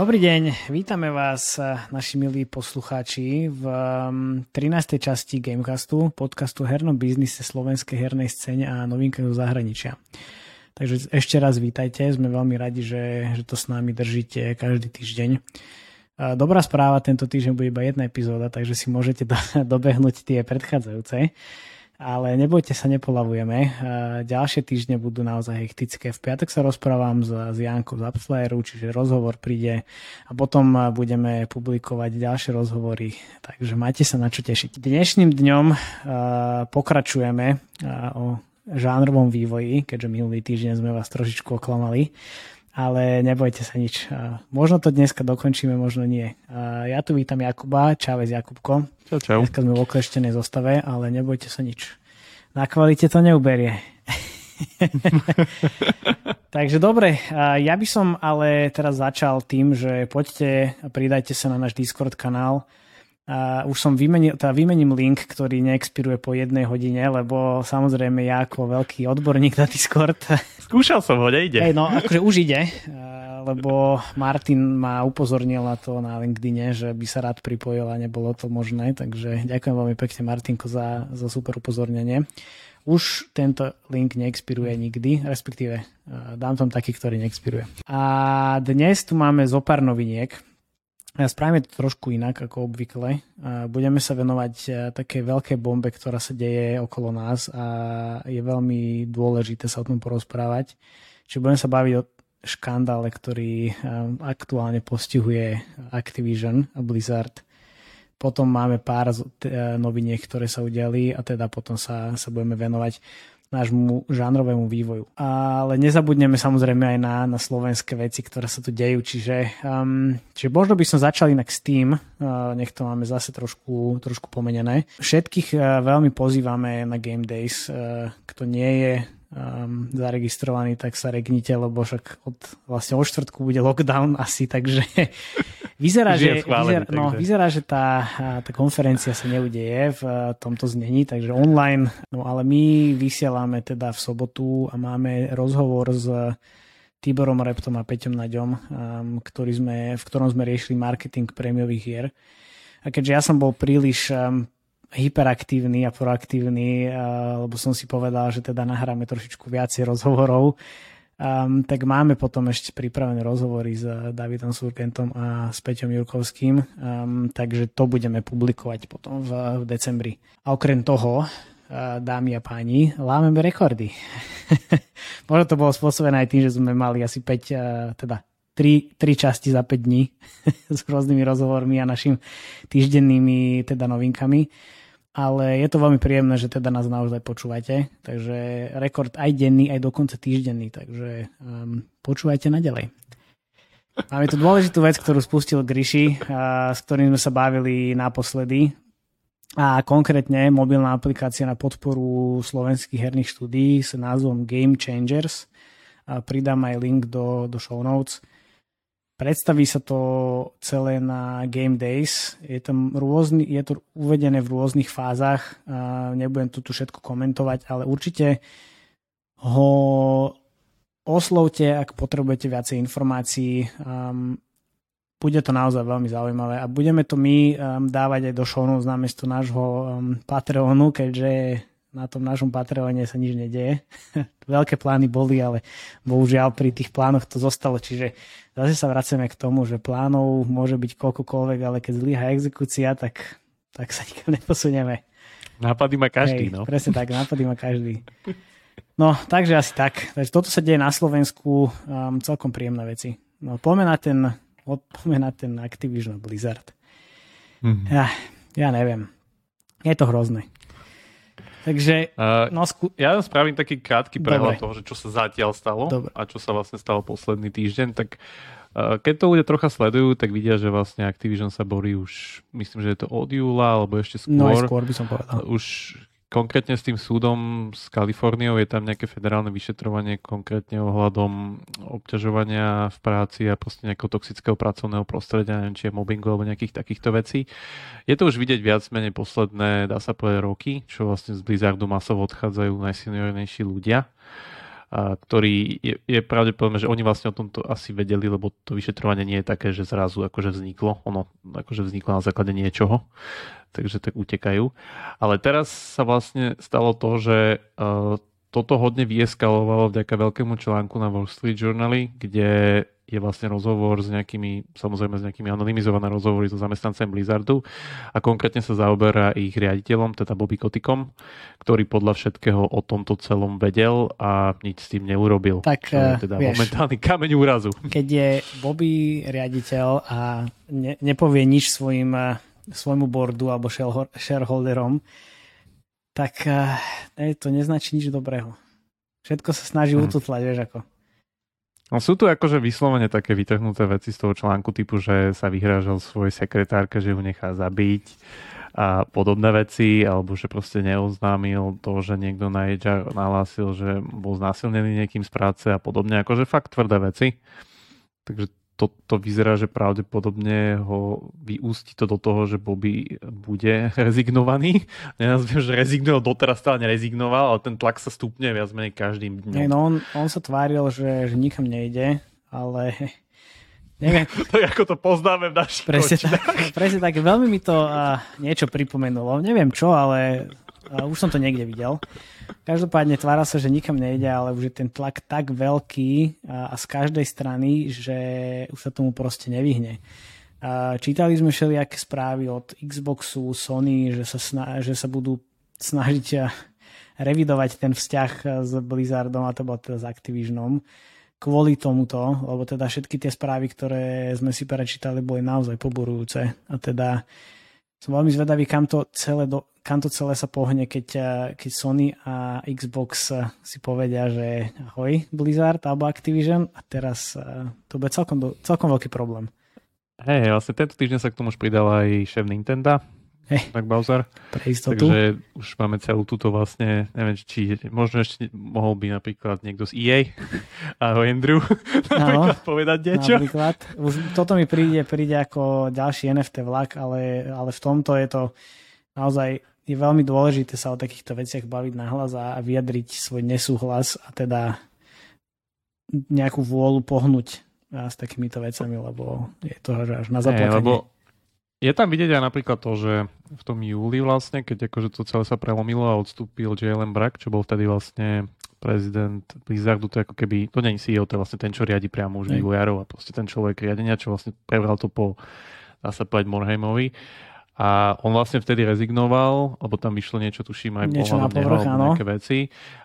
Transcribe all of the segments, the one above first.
Dobrý deň, vítame vás, naši milí poslucháči, v 13. Um, časti Gamecastu, podcastu hernom biznise slovenskej hernej scéne a novinkách do zahraničia. Takže ešte raz vítajte, sme veľmi radi, že, že to s nami držíte každý týždeň. Dobrá správa, tento týždeň bude iba jedna epizóda, takže si môžete do, dobehnúť tie predchádzajúce ale nebojte sa, nepolavujeme. Ďalšie týždne budú naozaj hektické. V piatok sa rozprávam s, s Jankou z Upflayeru, čiže rozhovor príde a potom budeme publikovať ďalšie rozhovory, takže majte sa na čo tešiť. Dnešným dňom pokračujeme o žánrovom vývoji, keďže minulý týždeň sme vás trošičku oklamali ale nebojte sa nič. Možno to dneska dokončíme, možno nie. Ja tu vítam Jakuba, čávez Jakubko. Čau, čau. Dneska sme v okleštenej zostave, ale nebojte sa nič. Na kvalite to neuberie. Takže dobre, ja by som ale teraz začal tým, že poďte pridajte sa na náš Discord kanál a už som vymenil, teda vymením link, ktorý neexpiruje po jednej hodine, lebo samozrejme ja ako veľký odborník na Discord. Skúšal som ho, nejde. Hej, no akože už ide, lebo Martin ma upozornil na to na LinkedIne, že by sa rád pripojil a nebolo to možné, takže ďakujem veľmi pekne Martinko za, za super upozornenie. Už tento link neexpiruje nikdy, respektíve dám tam taký, ktorý neexpiruje. A dnes tu máme zo pár noviniek, Spravíme to trošku inak ako obvykle. Budeme sa venovať e, také veľké bombe, ktorá sa deje okolo nás a je veľmi dôležité sa o tom porozprávať. Čiže budeme sa baviť o škandále, ktorý e, aktuálne postihuje Activision a Blizzard. Potom máme pár e, noviniek, ktoré sa udiali a teda potom sa, sa budeme venovať nášmu žánrovému vývoju. Ale nezabudneme samozrejme aj na, na slovenské veci, ktoré sa tu dejú, čiže, um, čiže možno by som začal inak s tým, uh, nech to máme zase trošku, trošku pomenené. Všetkých uh, veľmi pozývame na Game Days, uh, kto nie je um, zaregistrovaný, tak sa regnite, lebo však od, vlastne o štvrtku bude lockdown asi, takže vyzerá, že, vyzerá, no, vyzerá, že tá, tá konferencia sa neudeje v tomto znení, takže online, no ale my vysielame teda v sobotu a máme rozhovor s Tiborom Reptom a Peťom Naďom, um, ktorý sme, v ktorom sme riešili marketing prémiových hier. A keďže ja som bol príliš um, hyperaktívny a proaktívny, lebo som si povedal, že teda nahráme trošičku viacej rozhovorov, um, tak máme potom ešte pripravené rozhovory s Davidom Surkentom a s Peťom Jurkovským, um, takže to budeme publikovať potom v, v decembri. A okrem toho, uh, dámy a páni, lámeme rekordy. Možno to bolo spôsobené aj tým, že sme mali asi 5, uh, teda 3, 3 časti za 5 dní s rôznymi rozhovormi a našim týždennými teda novinkami ale je to veľmi príjemné, že teda nás naozaj počúvate, takže rekord aj denný, aj dokonca týždenný, takže um, počúvajte naďalej. Máme tu dôležitú vec, ktorú spustil Gryši, uh, s ktorým sme sa bavili naposledy a konkrétne mobilná aplikácia na podporu slovenských herných štúdií s názvom Game Changers. A pridám aj link do, do show notes. Predstaví sa to celé na Game Days. Je, tam rôzny, je to uvedené v rôznych fázach. Nebudem tu, všetko komentovať, ale určite ho oslovte, ak potrebujete viacej informácií. Bude to naozaj veľmi zaujímavé a budeme to my dávať aj do show notes namiesto nášho Patreonu, keďže na tom našom Patreone sa nič nedeje. Veľké plány boli, ale bohužiaľ pri tých plánoch to zostalo, čiže zase sa vraceme k tomu, že plánov môže byť koľkokoľvek, ale keď zlyha exekúcia, tak, tak sa nikam neposunieme. Nápady má každý, Hej, no. Presne tak, nápady má každý. No, takže asi tak. Takže toto sa deje na Slovensku, um, celkom príjemné veci. No, poďme na ten, poďme na ten Activision Blizzard. Mm-hmm. Ja, ja neviem. Je to hrozné. Takže, uh, no, sku- ja spravím taký krátky prehľad toho, že čo sa zatiaľ stalo Dobre. a čo sa vlastne stalo posledný týždeň. Tak uh, keď to ľudia trocha sledujú, tak vidia, že vlastne Activision sa borí už, myslím, že je to od júla, alebo ešte skôr. No skôr by som povedal. Už konkrétne s tým súdom s Kaliforniou je tam nejaké federálne vyšetrovanie konkrétne ohľadom obťažovania v práci a proste nejakého toxického pracovného prostredia, neviem, či je mobbingu alebo nejakých takýchto vecí. Je to už vidieť viac menej posledné, dá sa povedať, roky, čo vlastne z Blizzardu masovo odchádzajú najseniornejší ľudia a ktorý je, je pravdepodobné, že oni vlastne o tomto asi vedeli, lebo to vyšetrovanie nie je také, že zrazu akože vzniklo. Ono akože vzniklo na základe niečoho, takže tak utekajú. Ale teraz sa vlastne stalo to, že uh, toto hodne vyeskalovalo vďaka veľkému článku na Wall Street Journal, kde je vlastne rozhovor s nejakými, samozrejme s nejakými anonymizované rozhovory so zamestnancem Blizzardu a konkrétne sa zaoberá ich riaditeľom, teda Bobby Kotikom, ktorý podľa všetkého o tomto celom vedel a nič s tým neurobil. Tak, je teda vieš, momentálny kameň úrazu. Keď je Bobby riaditeľ a ne, nepovie nič svojim, eh, svojmu boardu alebo shareholderom, tak ne, to neznačí nič dobrého. Všetko sa snaží hmm. ututlať, vieš ako. No sú tu akože vyslovene také vytrhnuté veci z toho článku typu, že sa vyhrážal svojej sekretárke, že ju nechá zabiť a podobné veci, alebo že proste neoznámil to, že niekto na HR nahlásil, že bol znásilnený niekým z práce a podobne, akože fakt tvrdé veci. Takže to, to vyzerá, že pravdepodobne ho vyústi to do toho, že Bobby bude rezignovaný. Nenazviem, že rezignoval, doteraz stále nerezignoval, ale ten tlak sa stupne viac menej každým dňom. Nie, no on, on sa tváril, že, že nikam nejde, ale neviem. to je ako to poznáme v našich presne tak, presne tak, veľmi mi to uh, niečo pripomenulo. Neviem čo, ale uh, už som to niekde videl. Každopádne tvára sa, že nikam nejde, ale už je ten tlak tak veľký a, a z každej strany, že už sa tomu proste nevyhne. A čítali sme všelijaké správy od Xboxu, Sony, že sa, sna- že sa budú snažiť revidovať ten vzťah s Blizzardom a to bolo teda s Activisionom kvôli tomuto, lebo teda všetky tie správy, ktoré sme si prečítali, boli naozaj poburujúce a teda som veľmi zvedavý, kam to celé, do, kam to celé sa pohne, keď, eh, keď Sony a Xbox eh, si povedia, že ahoj Blizzard alebo Activision a teraz eh, to bude celkom, celkom veľký problém. Hej, vlastne tento týždeň sa k tomu už pridal aj šéf Nintendo, Hey, tak Bowser. Pre istotu. Takže už máme celú túto vlastne, neviem, či možno ešte mohol by napríklad niekto z EA, ahoj Andrew, napríklad povedať niečo. Napríklad. Už toto mi príde, príde ako ďalší NFT vlak, ale, ale v tomto je to naozaj je veľmi dôležité sa o takýchto veciach baviť nahlas a vyjadriť svoj nesúhlas a teda nejakú vôľu pohnúť s takýmito vecami, lebo je to až na zaplakanie. Hey, lebo je tam vidieť aj napríklad to, že v tom júli vlastne, keď akože to celé sa prelomilo a odstúpil Jalen Brack, čo bol vtedy vlastne prezident Blizzardu, to je ako keby, to nie je CEO, to je vlastne ten, čo riadi priamo už vývojárov a proste ten človek riadenia, čo vlastne prebral to po, dá sa povedať, Morheimovi. A on vlastne vtedy rezignoval, lebo tam vyšlo niečo, tuším, aj niečo na povrch, neho, nejaké veci.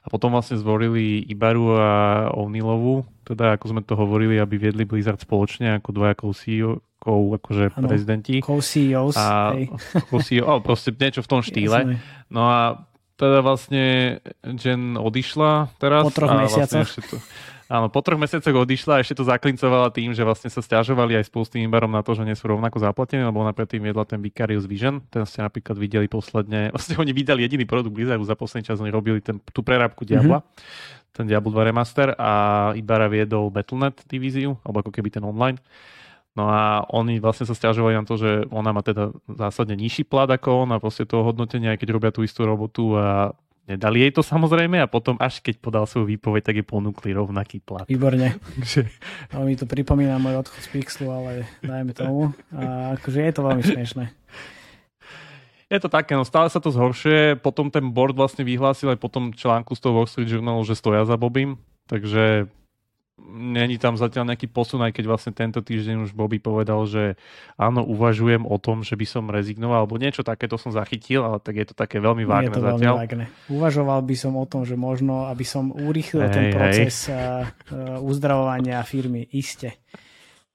A potom vlastne zvolili Ibaru a O'Neillovu, teda ako sme to hovorili, aby viedli Blizzard spoločne ako dvojakov CEO, akože ano, prezidenti. Co-CEOs. A, co-CEO, oh, proste niečo v tom štýle. No a teda vlastne Jen odišla teraz. Po troch vlastne mesiacoch. Vlastne to, Áno, po troch mesiacoch odišla a ešte to zaklincovala tým, že vlastne sa stiažovali aj spolu s tým barom na to, že nie sú rovnako zaplatení, lebo ona predtým viedla ten Vicarious Vision. Ten ste napríklad videli posledne, vlastne oni vydali jediný produkt Blizzardu za posledný čas, oni robili ten, tú prerábku Diabla, mm-hmm. ten Diablo 2 remaster a Ibara viedol Battle.net divíziu, alebo ako keby ten online. No a oni vlastne sa stiažovali na to, že ona má teda zásadne nižší plat ako on a proste toho hodnotenia, aj keď robia tú istú robotu a Nedali jej to samozrejme a potom až keď podal svoju výpoveď, tak jej ponúkli rovnaký plat. Výborne. Ale mi to pripomína môj odchod z Pixlu, ale dajme tomu. A akože je to veľmi smiešné. Je to také, no stále sa to zhoršuje. Potom ten board vlastne vyhlásil aj potom článku z toho Wall Street Journal, že stoja za Bobim. Takže není tam zatiaľ nejaký posun, aj keď vlastne tento týždeň už Bobby povedal, že áno, uvažujem o tom, že by som rezignoval, alebo niečo takéto som zachytil, ale tak je to také veľmi vágne je to zatiaľ. Veľmi vágne. Uvažoval by som o tom, že možno, aby som urýchlil hey, ten proces hey. uzdravovania firmy. Iste.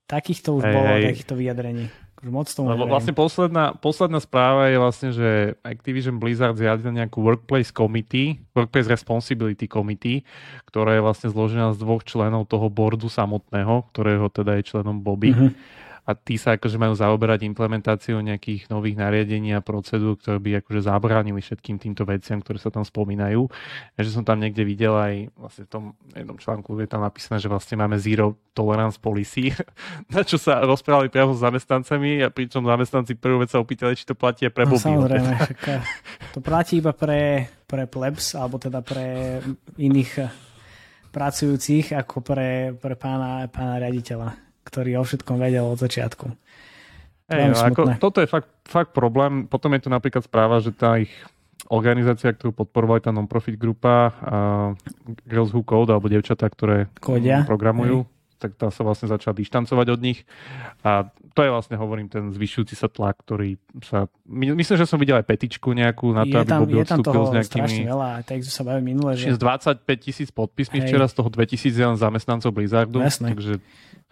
Takýchto už hey, bolo, hey. takýchto vyjadrení. Moc tomu Lebo vlastne posledná, posledná správa je vlastne, že Activision Blizzard zriadil nejakú Workplace Committee, Workplace Responsibility Committee, ktorá je vlastne zložená z dvoch členov toho boardu samotného, ktorého teda je členom Bobby. Mm-hmm. A tí sa akože majú zaoberať implementáciou nejakých nových nariadení a procedúr, ktoré by akože zabránili všetkým týmto veciam, ktoré sa tam spomínajú. Ja, že som tam niekde videl aj vlastne v tom jednom článku je tam napísané, že vlastne máme zero tolerance policy, na čo sa rozprávali priamo s zamestnancami a pričom zamestnanci prvú vec sa opýtali, či to platí pre no, Samozrejme, to platí iba pre, pre plebs, alebo teda pre iných pracujúcich ako pre, pre pána, pána riaditeľa ktorý o všetkom vedel od začiatku. Ej, no, ako, toto je fakt, fakt problém. Potom je tu napríklad správa, že tá ich organizácia, ktorú podporovala tá non-profit grupa uh, Girls Who Code, alebo devčatá, ktoré Kodia. programujú, Hej tak tá sa vlastne začala dištancovať od nich. A to je vlastne, hovorím, ten zvyšujúci sa tlak, ktorý sa... My, myslím, že som videl aj petičku nejakú na to, je aby tam, Bobby je tam toho s nejakými... veľa, tak sa bavím minule, že... 25 tisíc podpismi včera, z toho 2000 len zamestnancov Blizzardu. Jasné. Takže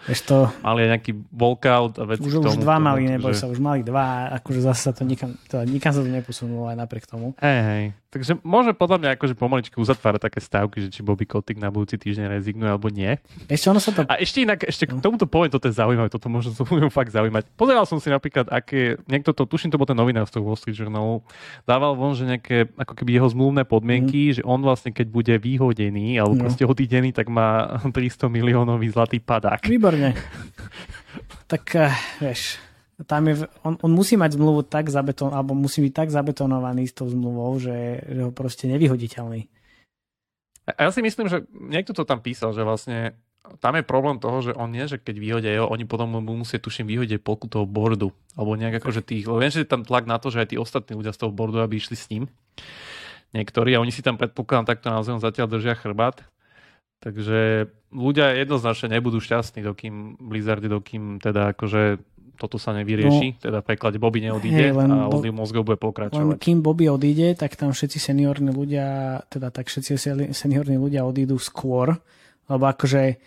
to... Mali nejaký walkout a veci Už, tomu, už dva mali, neboj že... sa, už mali dva, akože zase sa to nikam, to, nikam sa to neposunulo aj napriek tomu. Hej, hej. Takže môže podľa mňa akože pomaličky uzatvárať také stavky, že či Bobby Kotick na budúci týždeň rezignuje alebo nie. Ešte ono sa to... A ešte inak, ešte k no. tomuto poviem, toto je zaujímavé, toto možno sa fakt zaujímať. Pozeral som si napríklad, aké, niekto to, tuším, to bol ten novinár z toho Wall Street Journal, dával von, že nejaké, ako keby jeho zmluvné podmienky, mm. že on vlastne, keď bude výhodený alebo no. proste odídený, tak má 300 miliónový zlatý padák. Výborne. tak uh, vieš, tam je, on, on musí mať zmluvu tak zabeton, alebo musí byť tak zabetonovaný s tou zmluvou, že, že ho proste nevyhoditeľný. A ja si myslím, že niekto to tam písal, že vlastne tam je problém toho, že on nie, že keď vyhodia jeho, oni potom mu musia, tuším, vyhodiť polku toho bordu. Alebo nejak ako, že tých, lebo viem, že je tam tlak na to, že aj tí ostatní ľudia z toho bordu, aby išli s ním. Niektorí, a oni si tam predpokladám takto naozaj zatiaľ držia chrbát. Takže ľudia jednoznačne nebudú šťastní, dokým Blizzardy, dokým teda akože toto sa nevyrieši, no, teda preklad Bobby neodíde hey, len a odliv mozgov bude pokračovať. Len kým Bobby odíde, tak tam všetci seniorní ľudia, teda tak všetci seniorní ľudia odídu skôr, lebo akože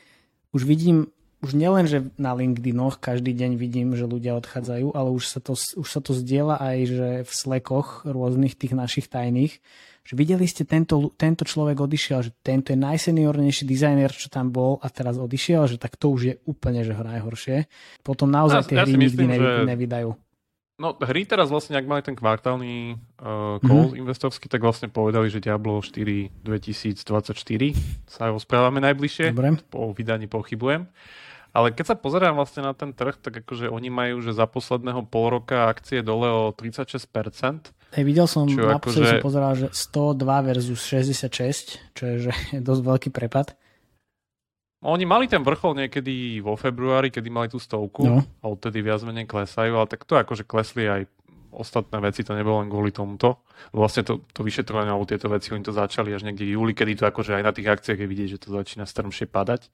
už vidím, už nielen, že na LinkedInoch každý deň vidím, že ľudia odchádzajú, ale už sa to, už sa to zdieľa aj, že v slekoch rôznych tých našich tajných, že videli ste, tento, tento človek odišiel, že tento je najseniornejší dizajner, čo tam bol a teraz odišiel, že tak to už je úplne že najhoršie. Potom naozaj ja, tie ja hry nikdy myslím, že... nevydajú. No hry teraz vlastne, ak mali ten kvartálny uh, call mm-hmm. investorský, tak vlastne povedali, že Diablo 4 2024 sa rozprávame najbližšie. Dobre. Po vydaní pochybujem. Ale keď sa pozerám vlastne na ten trh, tak akože oni majú, že za posledného pol roka akcie dole o 36%. Hej, videl som, naposledy akože... som pozeral, že 102 versus 66, čo je že dosť veľký prepad. Oni mali ten vrchol niekedy vo februári, kedy mali tú stovku no. a odtedy viac menej klesajú, ale tak to akože klesli aj ostatné veci, to nebolo len kvôli tomuto. Vlastne to, to vyšetrovanie alebo tieto veci, oni to začali až niekde v júli, kedy to akože aj na tých akciách je vidieť, že to začína strmšie padať.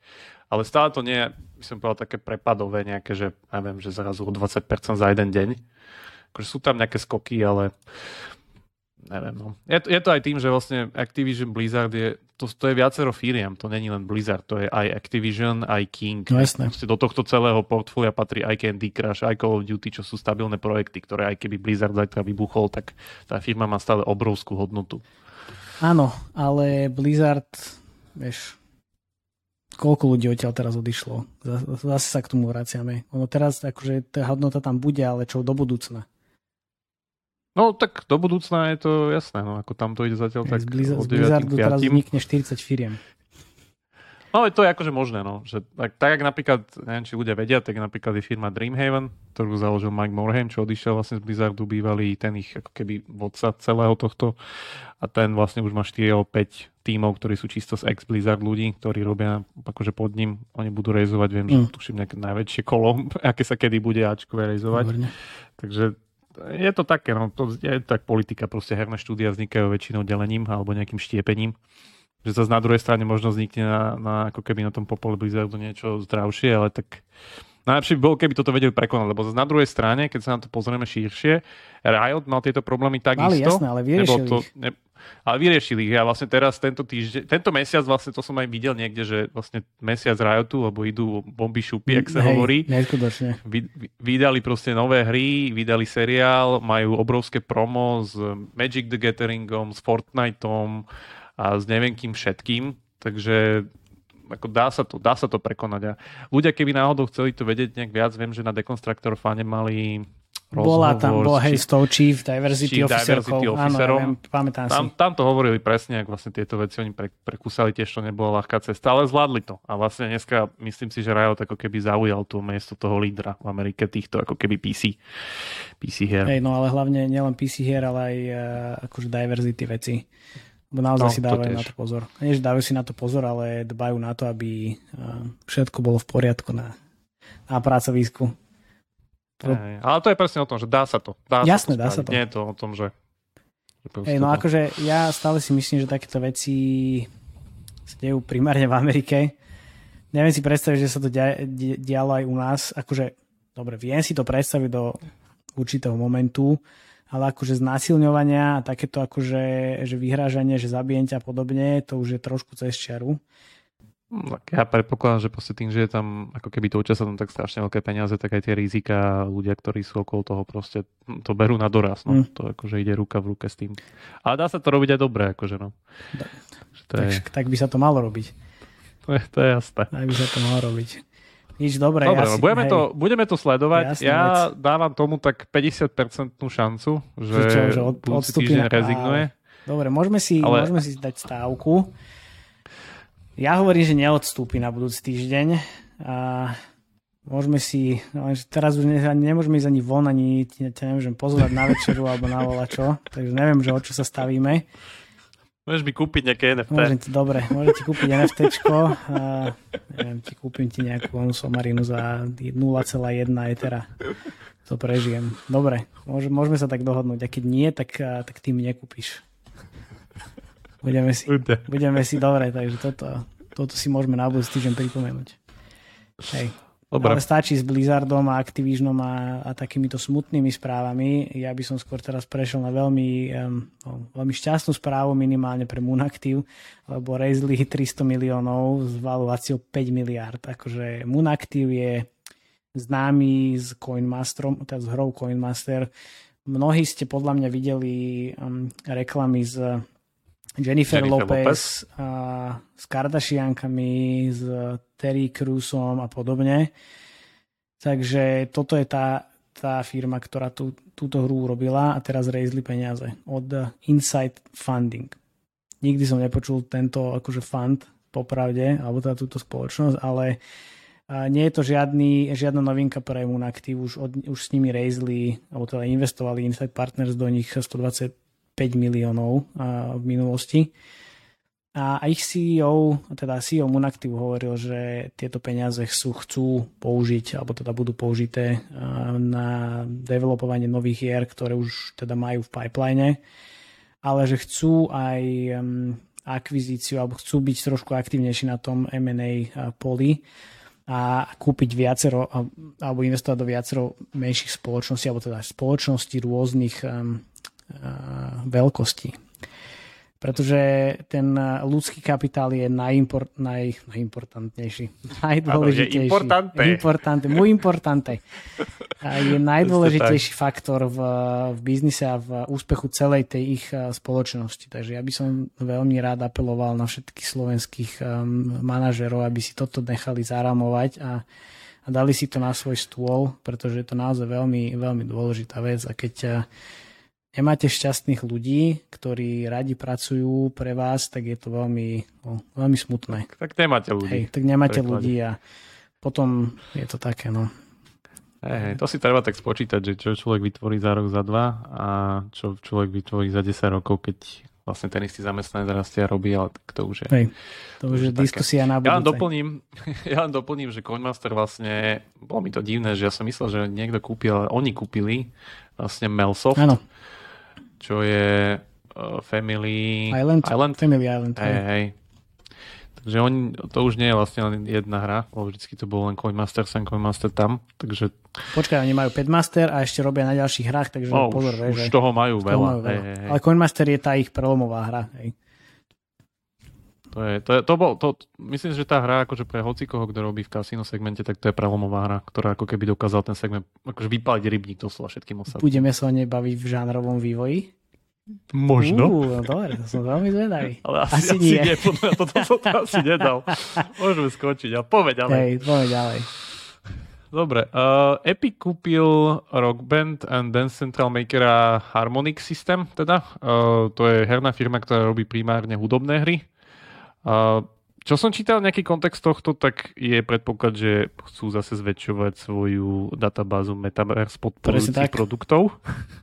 Ale stále to nie je, by som povedal, také prepadové nejaké, že neviem, že zrazu o 20% za jeden deň. Akože sú tam nejaké skoky, ale neviem. No. Je, to, je to aj tým, že vlastne Activision Blizzard je, to, to je viacero firiem, to není len Blizzard, to je aj Activision, aj King. No jasné. do tohto celého portfólia patrí aj Candy Crush, aj Call of Duty, čo sú stabilné projekty, ktoré aj keby Blizzard zajtra vybuchol, tak tá firma má stále obrovskú hodnotu. Áno, ale Blizzard, vieš, koľko ľudí odtiaľ teraz odišlo. Zase sa k tomu vraciame. Ono teraz, akože tá hodnota tam bude, ale čo do budúcna. No tak do budúcna je to jasné, no ako tam to ide zatiaľ tak z, Blizz- z Blizzardu teraz vznikne 40 firiem. No ale to je akože možné, no. Že, tak, tak, jak napríklad, neviem, či ľudia vedia, tak napríklad je firma Dreamhaven, ktorú založil Mike Morhaime, čo odišiel vlastne z Blizzardu, bývalý ten ich ako keby vodca celého tohto. A ten vlastne už má 4 alebo 5 tímov, ktorí sú čisto z ex-Blizzard ľudí, ktorí robia akože pod ním. Oni budú rejzovať, viem, mm. že tuším nejaké najväčšie kolo, aké sa kedy bude Ačkové rejzovať. Takže je to také, no, to je tak politika, proste herné štúdia vznikajú väčšinou delením alebo nejakým štiepením. Že zase na druhej strane možno vznikne na, na ako keby na tom popole Blizzardu niečo zdravšie, ale tak Najlepšie by bolo, keby toto vedeli prekonať, lebo na druhej strane, keď sa na to pozrieme širšie, Riot mal tieto problémy takisto. Mali, jasné, ale vyriešili to, ne, ale vyriešili ich. Ja vlastne teraz tento týždeň, tento mesiac vlastne to som aj videl niekde, že vlastne mesiac Riotu, lebo idú bomby šupy, ak sa Hej, hovorí. Neskutočne. Vy, vydali proste nové hry, vydali seriál, majú obrovské promo s Magic the Gatheringom, s Fortniteom a s neviem kým všetkým. Takže ako dá sa to, dá sa to prekonať. A ľudia, keby náhodou chceli to vedieť nejak viac, viem, že na Deconstructor fane mali bola tam, bola hej, s tou Chief Diversity Chief Diversity Officerom. Áno, ja pamätám tam, si. Tam to hovorili presne, ak vlastne tieto veci oni pre, prekúsali tiež, to nebola ľahká cesta, ale zvládli to. A vlastne dneska myslím si, že Riot ako keby zaujal to miesto toho lídra v Amerike týchto ako keby PC, PC hier. Hej, no ale hlavne nielen PC hier, ale aj uh, akože diversity veci. Bo naozaj no, si dávajú na to pozor. Nie, že dávajú si na to pozor, ale dbajú na to, aby uh, všetko bolo v poriadku na, na pracovisku. To... Ale to je presne o tom, že dá sa to. Dá Jasné, sa to dá sa to. Nie je to o tom, že... Hej, no akože ja stále si myslím, že takéto veci sa dejú primárne v Amerike. Neviem si predstaviť, že sa to dia, di, dialo aj u nás. Akože, dobre, viem si to predstaviť do určitého momentu, ale akože znásilňovania a takéto akože že vyhrážanie, že zabijem ťa a podobne, to už je trošku cez čiaru. No, tak ja predpokladám, že proste tým, že je tam ako keby to sa tam tak strašne veľké peniaze, tak aj tie rizika ľudia, ktorí sú okolo toho proste to berú na doraz. No. Mm. To akože ide ruka v ruke s tým. Ale dá sa to robiť aj dobre, akože no. Da. To tak, je... tak by sa to malo robiť. To je, to je jasné. Tak by sa to malo robiť. Nič dobré. Dobre, ja no, budeme, hej, to, budeme to sledovať. Ja vec. dávam tomu tak 50% šancu, že, čo, že od, odstupí na... rezignuje. Dobre, môžeme si, Ale... môžeme si dať stávku. Ja hovorím, že neodstúpi na budúci týždeň. A môžeme si, no, teraz už ne, nemôžeme ísť ani von, ani ťa nemôžem pozvať na večeru alebo na volačo, takže neviem, že o čo sa stavíme. Môžeš mi kúpiť nejaké NFT. Môžem ti, dobre, môžem ti kúpiť. A, neviem, ti kúpim ti nejakú somarinu za 0,1 etera. To prežijem. Dobre, môžeme sa tak dohodnúť. A keď nie, tak, tak ty mi nekúpiš. Budeme si, budeme si dobre, takže toto, toto si môžeme na budúci týždeň pripomenúť. Hej. Dobre. Ale stačí s Blizzardom a Activisionom a, a takýmito smutnými správami. Ja by som skôr teraz prešiel na veľmi, um, veľmi šťastnú správu minimálne pre Moonactive, lebo raisli 300 miliónov s valuáciou 5 miliard. Akože Moonactive je známy s Coinmasterom, teda s hrou Coinmaster. Mnohí ste podľa mňa videli um, reklamy z Jennifer, Jennifer Lopez, Lopez. A, s Kardashiankami, s Terry Cruisom a podobne. Takže toto je tá, tá firma, ktorá tú, túto hru urobila a teraz rejzli peniaze od Insight Funding. Nikdy som nepočul tento akože fund popravde, alebo teda túto spoločnosť, ale nie je to žiadny, žiadna novinka pre Moonactive, už, od, už s nimi rejzli, alebo teda investovali Insight Partners do nich 120 5 miliónov v minulosti. A ich CEO, teda CEO Munactiv hovoril, že tieto peniaze sú, chcú použiť, alebo teda budú použité na developovanie nových hier, ktoré už teda majú v pipeline, ale že chcú aj akvizíciu, alebo chcú byť trošku aktivnejší na tom M&A poli a kúpiť viacero, alebo investovať do viacero menších spoločností, alebo teda spoločností rôznych veľkosti. Pretože ten ľudský kapitál je najimport, naj, najimportantnejší. Najdôležitejší. Importante. Importante, muy importante. Je najdôležitejší faktor v, v biznise a v úspechu celej tej ich spoločnosti. Takže ja by som veľmi rád apeloval na všetkých slovenských um, manažerov, aby si toto nechali zaramovať a, a dali si to na svoj stôl, pretože je to naozaj veľmi, veľmi dôležitá vec. A keď nemáte šťastných ľudí, ktorí radi pracujú pre vás, tak je to veľmi, no, veľmi smutné. Tak, tak nemáte ľudí. Hej, tak nemáte ľudí a potom je to také, no. Hej, hej, to si treba tak spočítať, že čo človek vytvorí za rok, za dva a čo človek vytvorí za 10 rokov, keď vlastne ten istý zamestnanec rastie a robí, ale tak to už je... Hej, to už je diskusia na budúce. Ja len doplním, ja len doplním, že Coinmaster vlastne, bolo mi to divné, že ja som myslel, že niekto kúpil, ale oni kúpili vlastne Melsoft. Áno čo je uh, Family Island. Island. Family Island. Hej, hej. Takže on, to už nie je vlastne len jedna hra, lebo vždycky to bol len Coinmaster sem, Coinmaster tam, takže... Počkaj, oni majú 5 Master a ešte robia na ďalších hrách, takže no, pozor, už, že... už toho majú veľa. Toho majú veľa. Hej, hej. Ale Coinmaster je tá ich prelomová hra, hej. To je, to je, to bol, to, myslím, že tá hra akože pre hocikoho, kto robí v kasino segmente, tak to je prelomová hra, ktorá ako keby dokázal ten segment akože vypaliť rybník doslova všetkým osadom. Budeme sa o nej baviť v žánrovom vývoji? Možno. Uh, no dobre, to som veľmi zvedavý. Ale asi, asi, asi nie. nie podľa toto som to asi nedal. Môžeme skočiť, ale povedz ďalej. Hej, ďalej. Dobre, uh, Epic kúpil Rock Band and Dance Central Makera Harmonic System, teda. Uh, to je herná firma, ktorá robí primárne hudobné hry. Čo som čítal nejaký kontext tohto, tak je predpoklad, že chcú zase zväčšovať svoju databázu Metaverse podporujúcich produktov.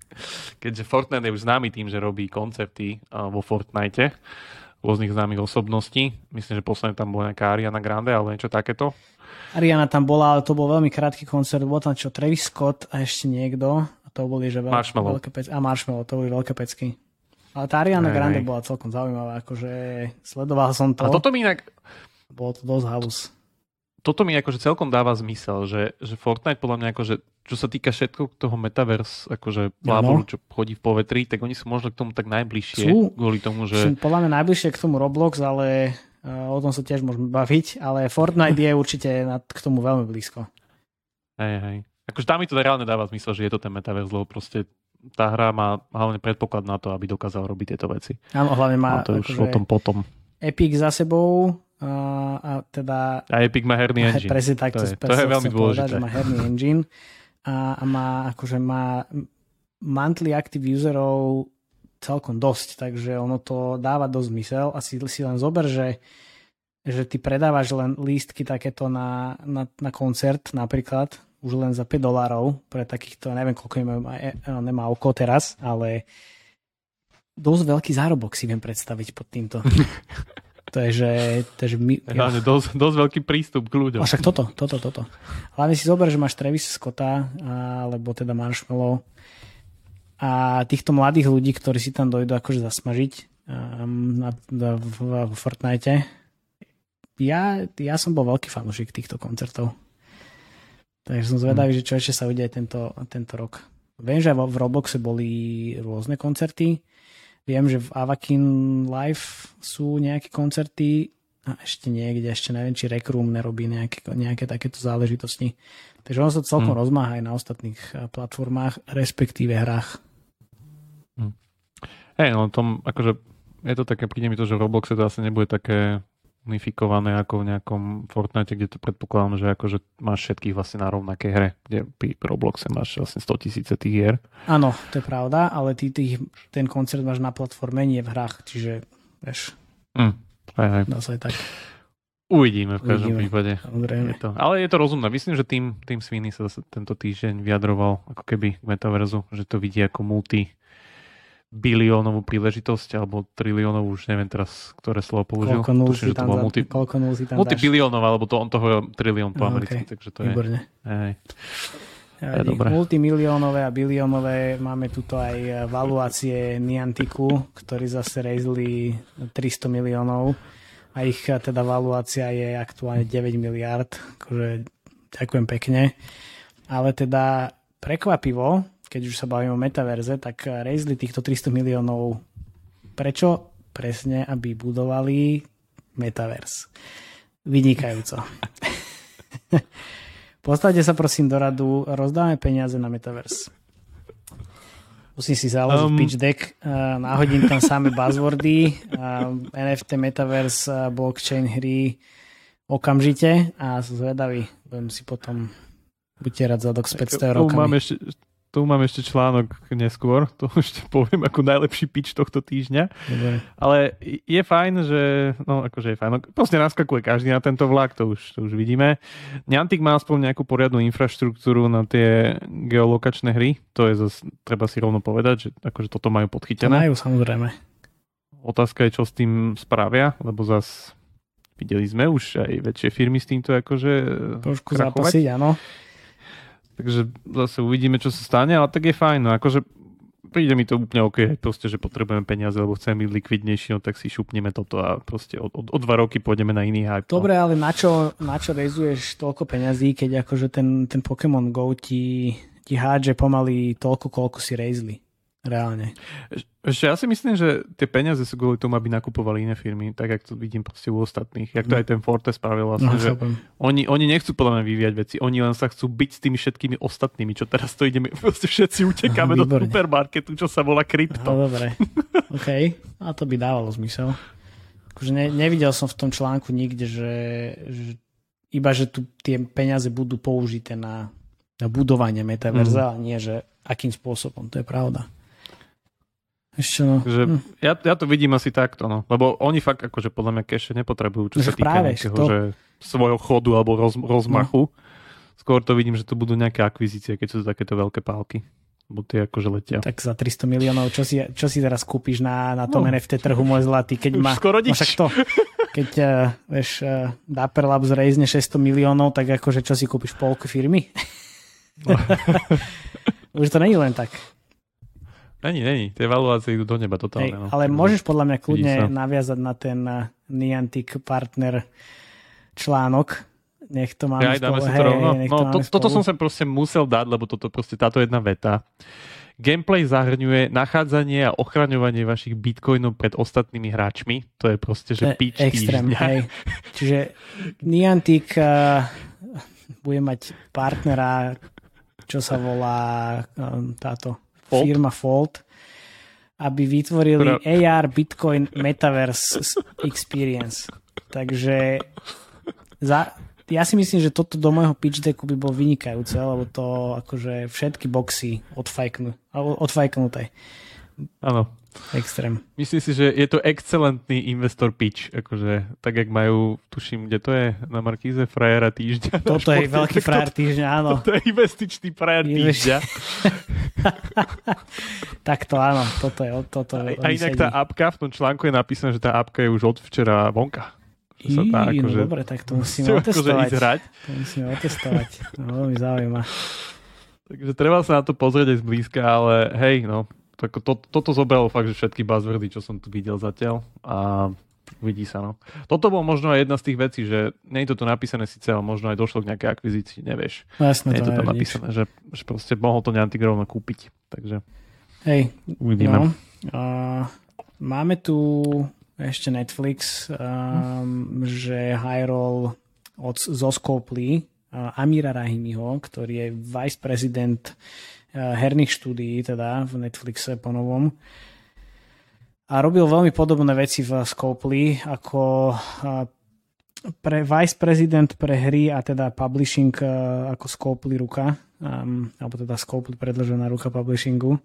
Keďže Fortnite je už známy tým, že robí koncerty vo Fortnite rôznych známych osobností. Myslím, že posledne tam bola nejaká Ariana Grande alebo niečo takéto. Ariana tam bola, ale to bol veľmi krátky koncert. Bol tam čo, Travis Scott a ešte niekto. A to boli, že veľké, veľké pecky. A Marshmallow, to boli veľké pecky. Ale tá Ariana hey, Grande bola celkom zaujímavá, akože sledoval som to. A toto mi inak... Bolo to dosť halus. Toto mi akože celkom dáva zmysel, že, že Fortnite podľa mňa akože, čo sa týka všetko toho metaverse, akože blábolu, čo chodí v povetri, tak oni sú možno k tomu tak najbližšie. Sú, kvôli tomu, že... Sú podľa mňa najbližšie k tomu Roblox, ale uh, o tom sa tiež môžeme baviť, ale Fortnite je určite k tomu veľmi blízko. Hej, hej. Akože tam mi to reálne dáva zmysel, že je to ten metaverse, lebo proste tá hra má hlavne predpoklad na to, aby dokázal robiť tieto veci. Áno, hlavne má... A to už akože o tom potom. Epic za sebou a, a teda... A Epic má herný engine. Presne tak, to, je, to je veľmi dôležité. Povedať, má herný engine a, a má akože má monthly active userov celkom dosť, takže ono to dáva dosť zmysel a si, si len zober, že že ty predávaš len lístky takéto na, na, na koncert napríklad už len za 5 dolárov pre takýchto, neviem koľko im nemá oko teraz, ale dosť veľký zárobok si viem predstaviť pod týmto. to je, že... To je, že my, ja. dosť, dosť veľký prístup k ľuďom. A však toto, toto, toto. Hlavne si zober, že máš Travis Scotta, alebo teda Marshmallow a týchto mladých ľudí, ktorí si tam dojdú akože zasmažiť um, na, na, v, v Fortnite. Ja, ja som bol veľký fanúšik týchto koncertov. Takže som zvedavý, hmm. že čo ešte sa udeje tento, tento rok. Viem, že v Robloxe boli rôzne koncerty. Viem, že v Avakin Live sú nejaké koncerty a ešte niekde, ešte neviem, či Rec Room nerobí nejaké, nejaké takéto záležitosti. Takže ono sa celkom hmm. rozmáha aj na ostatných eh, platformách, respektíve hrách. Hmm. Hej, no tom, akože je to také, príde mi to, že v Robloxe to asi nebude také unifikované ako v nejakom Fortnite, kde to predpokladám, že akože máš všetkých vlastne na rovnakej hre, kde pri Robloxe máš vlastne 100 tisíce tých hier. Áno, to je pravda, ale ty tých, ten koncert máš na platforme, nie v hrách, čiže vieš. Mm, aj, aj. Dá sa aj tak. Uvidíme v každom Uvidíme, prípade. Je to, ale je to rozumné. Myslím, že tým, tým Sweeney sa tento týždeň vyjadroval ako keby k metaverzu, že to vidí ako multi biliónovú príležitosť, alebo triliónovú, už neviem teraz, ktoré slovo použil. Koľko nul si tam, multi, koľko nul si tam Multibiliónov, alebo to, on to hovoril trilión po no, americky, okay. takže to Výborne. je... Hej. Ja, je dobré. Multimiliónové a biliónové, máme tuto aj valuácie Niantiku, ktorí zase rejzli 300 miliónov a ich teda valuácia je aktuálne 9 miliard, akože ďakujem pekne. Ale teda prekvapivo, keď už sa bavíme o metaverze, tak rejzli týchto 300 miliónov. Prečo? Presne, aby budovali metaverse. Vynikajúco. Postavte sa prosím do radu, rozdáme peniaze na metaverse. Musím si založiť um, pitch deck, uh, náhodím tam samé buzzwordy, uh, NFT, metaverse, uh, blockchain hry okamžite a zvedavý. Budem si potom rád zadok s 500 rokami. Mám ešte, tu mám ešte článok neskôr, to ešte poviem ako najlepší pitch tohto týždňa. Dobre. Ale je fajn, že, no akože je fajn, no, proste naskakuje každý na tento vlak, to už, to už vidíme. Niantic má aspoň nejakú poriadnu infraštruktúru na tie geolokačné hry, to je zase, treba si rovno povedať, že akože toto majú podchytené. To majú samozrejme. Otázka je, čo s tým spravia, lebo zase videli sme už aj väčšie firmy s týmto akože Trošku zápasiť, áno. Takže zase uvidíme, čo sa stane, ale tak je fajn. No akože príde mi to úplne OK, proste, že potrebujeme peniaze, lebo chceme byť likvidnejší, no tak si šupneme toto a proste o, o, o dva roky pôjdeme na iný hype. No. Dobre, ale na čo, na čo rezuješ toľko peňazí, keď akože ten, ten Pokémon Go ti, ti hádže pomaly toľko, koľko si rejzli. Reálne. Ešte ja si myslím, že tie peniaze sú kvôli tomu, aby nakupovali iné firmy, tak jak to vidím proste u ostatných. Jak to aj ten Forte spravil vlastne, no, že oni, oni nechcú podľa mňa vyvíjať veci, oni len sa chcú byť s tými všetkými ostatnými, čo teraz to ideme, proste všetci utekáme do supermarketu, čo sa volá krypto. No dobre, OK, a to by dávalo zmysel. Akože ne, nevidel som v tom článku nikde, že, že iba, že tu tie peniaze budú použité na, na budovanie metaverza, mm. a nie, že akým spôsobom, to je pravda. Ešte no. Že hm. ja, ja to vidím asi takto, no. Lebo oni fakt akože podľa mňa keše nepotrebujú, čo že sa týka nejakého, to... že svojho chodu alebo roz, rozmachu. No. Skôr to vidím, že to budú nejaké akvizície, keď sú to takéto veľké pálky. Lebo tie akože letia. Tak za 300 miliónov, čo si, čo si teraz kúpiš na, na tom no. NFT trhu, môj zlatý, keď má... Skoro nič. Však to, keď uh, vieš, uh, Dapper Labs rejzne 600 miliónov, tak akože čo si kúpiš polku firmy? No. Už to není len tak. Není, není. Tie valuácie idú do neba totálne. Hej, no. Ale môžeš podľa mňa kľudne naviazať na ten uh, Niantic partner článok. Nech to máme ja, spolu. si to rovno. Hej, no, to, to toto som sa proste musel dať, lebo toto proste táto jedna veta. Gameplay zahrňuje nachádzanie a ochraňovanie vašich bitcoinov pred ostatnými hráčmi. To je proste, že pič Extrém, hej. Čiže Niantic uh, bude mať partnera, čo sa volá um, táto Fold. firma Fold, aby vytvorili Pra... AR Bitcoin Metaverse Experience. Takže za, ja si myslím, že toto do môjho pitch decku by bol vynikajúce, lebo to akože všetky boxy odfajknú, odfajknuté. Áno. Extrém. Myslím si, že je to excelentný investor pitch, akože tak, jak majú, tuším, kde to je na Markíze, frajera týždňa. Toto je veľký frajer týždňa, áno. To je investičný frajer týždňa. tak to áno, toto je, toto A, a inak tá apka, v tom článku je napísané, že tá apka je už od včera vonka. Í, tá, no akože, dobre, tak to musíme akože otestovať. Akože. To musíme otestovať. No, veľmi zaujíma. Takže treba sa na to pozrieť aj zblízka, ale hej, no, tak to, toto zobralo fakt, že všetky buzzwordy, čo som tu videl zatiaľ a vidí sa, no. Toto bolo možno aj jedna z tých vecí, že nie je to tu napísané síce, ale možno aj došlo k nejakej akvizícii, nevieš. No, jasne, nie je to, to tam napísané, že, že proste mohol to Niantic rovno kúpiť, takže Hej, uvidíme. No, uh, máme tu ešte Netflix, um, hm. že Hyrule od, zo uh, Amira Rahimiho, ktorý je vice prezident Eh, herných štúdií, teda v Netflixe po novom. A robil veľmi podobné veci v Scopely, ako eh, pre vice prezident pre hry a teda publishing eh, ako Scopely ruka, um, alebo teda Scopely predložená ruka publishingu.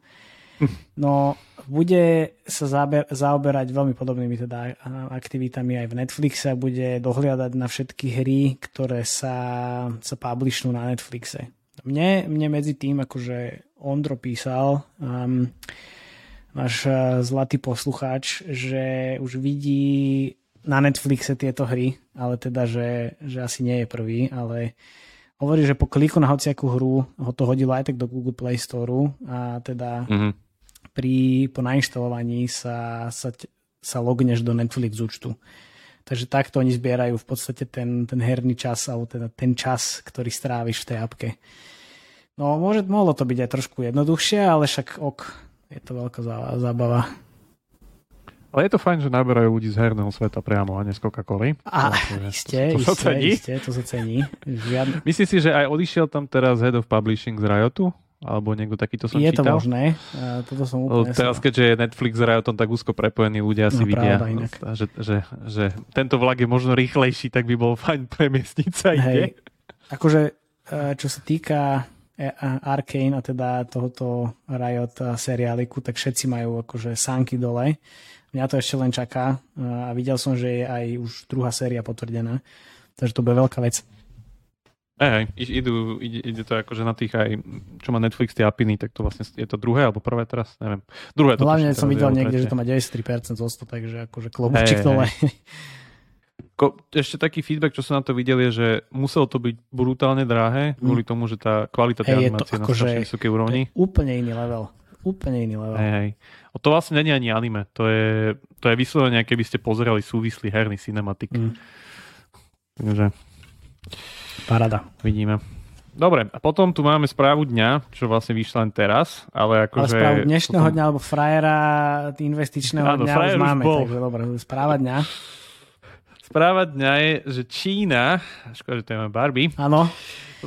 No, bude sa zaber, zaoberať veľmi podobnými teda aktivitami aj v Netflixe a bude dohliadať na všetky hry, ktoré sa, sa publishnú na Netflixe. Mne, mne medzi tým, akože Ondro písal, um, náš uh, zlatý poslucháč, že už vidí na Netflixe tieto hry, ale teda, že, že asi nie je prvý, ale hovorí, že po kliku na hociakú hru ho to hodilo aj tak do Google Play Store a teda mm-hmm. pri, po nainštalovaní sa, sa, sa logneš do Netflix účtu. Takže takto oni zbierajú v podstate ten, ten herný čas, alebo teda ten čas, ktorý stráviš v tej apke. No, môže, mohlo to byť aj trošku jednoduchšie, ale však ok, je to veľká zábava. Ale je to fajn, že naberajú ľudí z herného sveta priamo a nie z Coca-Coly. A, isté, to, to, isté, isté, to sa cení. Žiadne... Myslíš si, že aj odišiel tam teraz Head of Publishing z Riotu? Alebo niekto takýto som je čítal? Je to možné. Toto som úplne Teraz, keďže Netflix s Riotom tak úzko prepojený, ľudia no, si vidia, že, že, že, tento vlak je možno rýchlejší, tak by bol fajn premiestniť sa ide. Akože, uh, čo sa týka E, Arkane a teda tohoto Riot seriáliku, tak všetci majú akože sánky dole. Mňa to ešte len čaká a videl som, že je aj už druhá séria potvrdená. Takže to bude veľká vec. Hej, idú, ide, ide to akože na tých aj, čo má Netflix, tie apiny, tak to vlastne je to druhé alebo prvé teraz, neviem. Druhé to Hlavne som videl niekde, že to má 93% zo 100, takže akože klobúčik dole. Ko, ešte taký feedback, čo som na to videl, je, že muselo to byť brutálne drahé, mm. kvôli tomu, že tá kvalita tej hey, animácie je, to, je na strašne vysokej úrovni. úplne iný level. Úplne iný level. Hey, hey. O to vlastne není ani anime. To je, to je vyslovene, keby ste pozerali súvislý herný cinematik. Mm. Takže... Parada. Vidíme. Dobre, a potom tu máme správu dňa, čo vlastne vyšla len teraz, ale akože... Ale správu dnešného potom... dňa, alebo frajera investičného Áno, dňa už máme, bol. takže dobre, správa dňa. Správa dňa je, že Čína, škoda, že to je Barbie. Áno.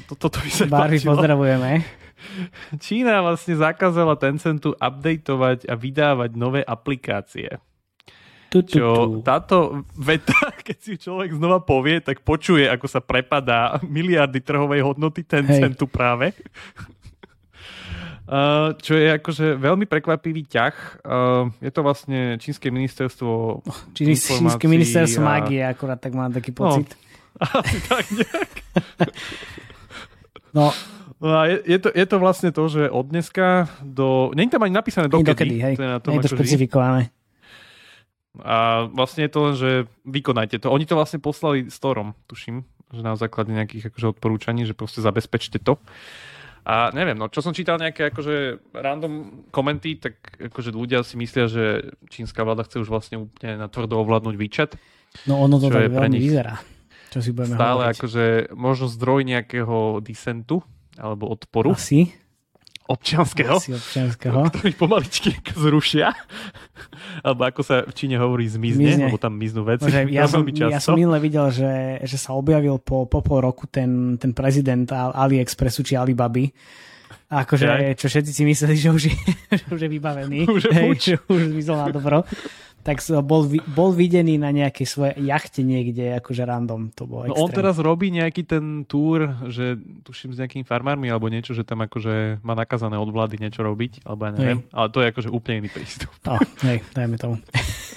Toto to by sa Barbie páčilo. pozdravujeme. Čína vlastne zakázala Tencentu updateovať a vydávať nové aplikácie. Tu, tu, čo tu. táto veta, keď si človek znova povie, tak počuje, ako sa prepadá miliardy trhovej hodnoty Tencentu Hej. práve. Uh, čo je akože veľmi prekvapivý ťah. Uh, je to vlastne čínske ministerstvo Číny, Čínske ministerstvo a... mágie, akurát tak mám taký no, pocit. No, asi tak nejak. no, No a je, je, to, je to vlastne to, že od dneska do... Není tam ani napísané dokedy. dokedy hej. To je, na tom, je to špecifikované. A vlastne je to len, že vykonajte to. Oni to vlastne poslali storom, tuším, že na základe nejakých akože odporúčaní, že proste zabezpečte to. A neviem, no čo som čítal nejaké akože random komenty, tak akože ľudia si myslia, že čínska vláda chce už vlastne úplne na tvrdo ovládnuť výčet. No ono to tak veľmi vyzerá. Čo si budeme stále hovoriť. akože možno zdroj nejakého disentu, alebo odporu. Asi. Občianského. Asi občianského. Ktorý pomaličky zrušia. alebo ako sa v Číne hovorí zmizne, zmizne. lebo tam miznú veci. Môže, ja, som, ja som minule videl, že, že sa objavil po, po pol roku ten, ten prezident AliExpressu či Alibaby. Akože, ja. čo všetci si mysleli, že už je, že už je vybavený. Už je Hej, že už zmizol na dobro tak bol, bol videný na nejakej svojej jachte niekde, akože random, to bolo No on teraz robí nejaký ten túr, že tuším s nejakými farmármi alebo niečo, že tam akože má nakazané od vlády niečo robiť, alebo ja neviem, hej. ale to je akože úplne iný prístup. No, hej, dajme tomu.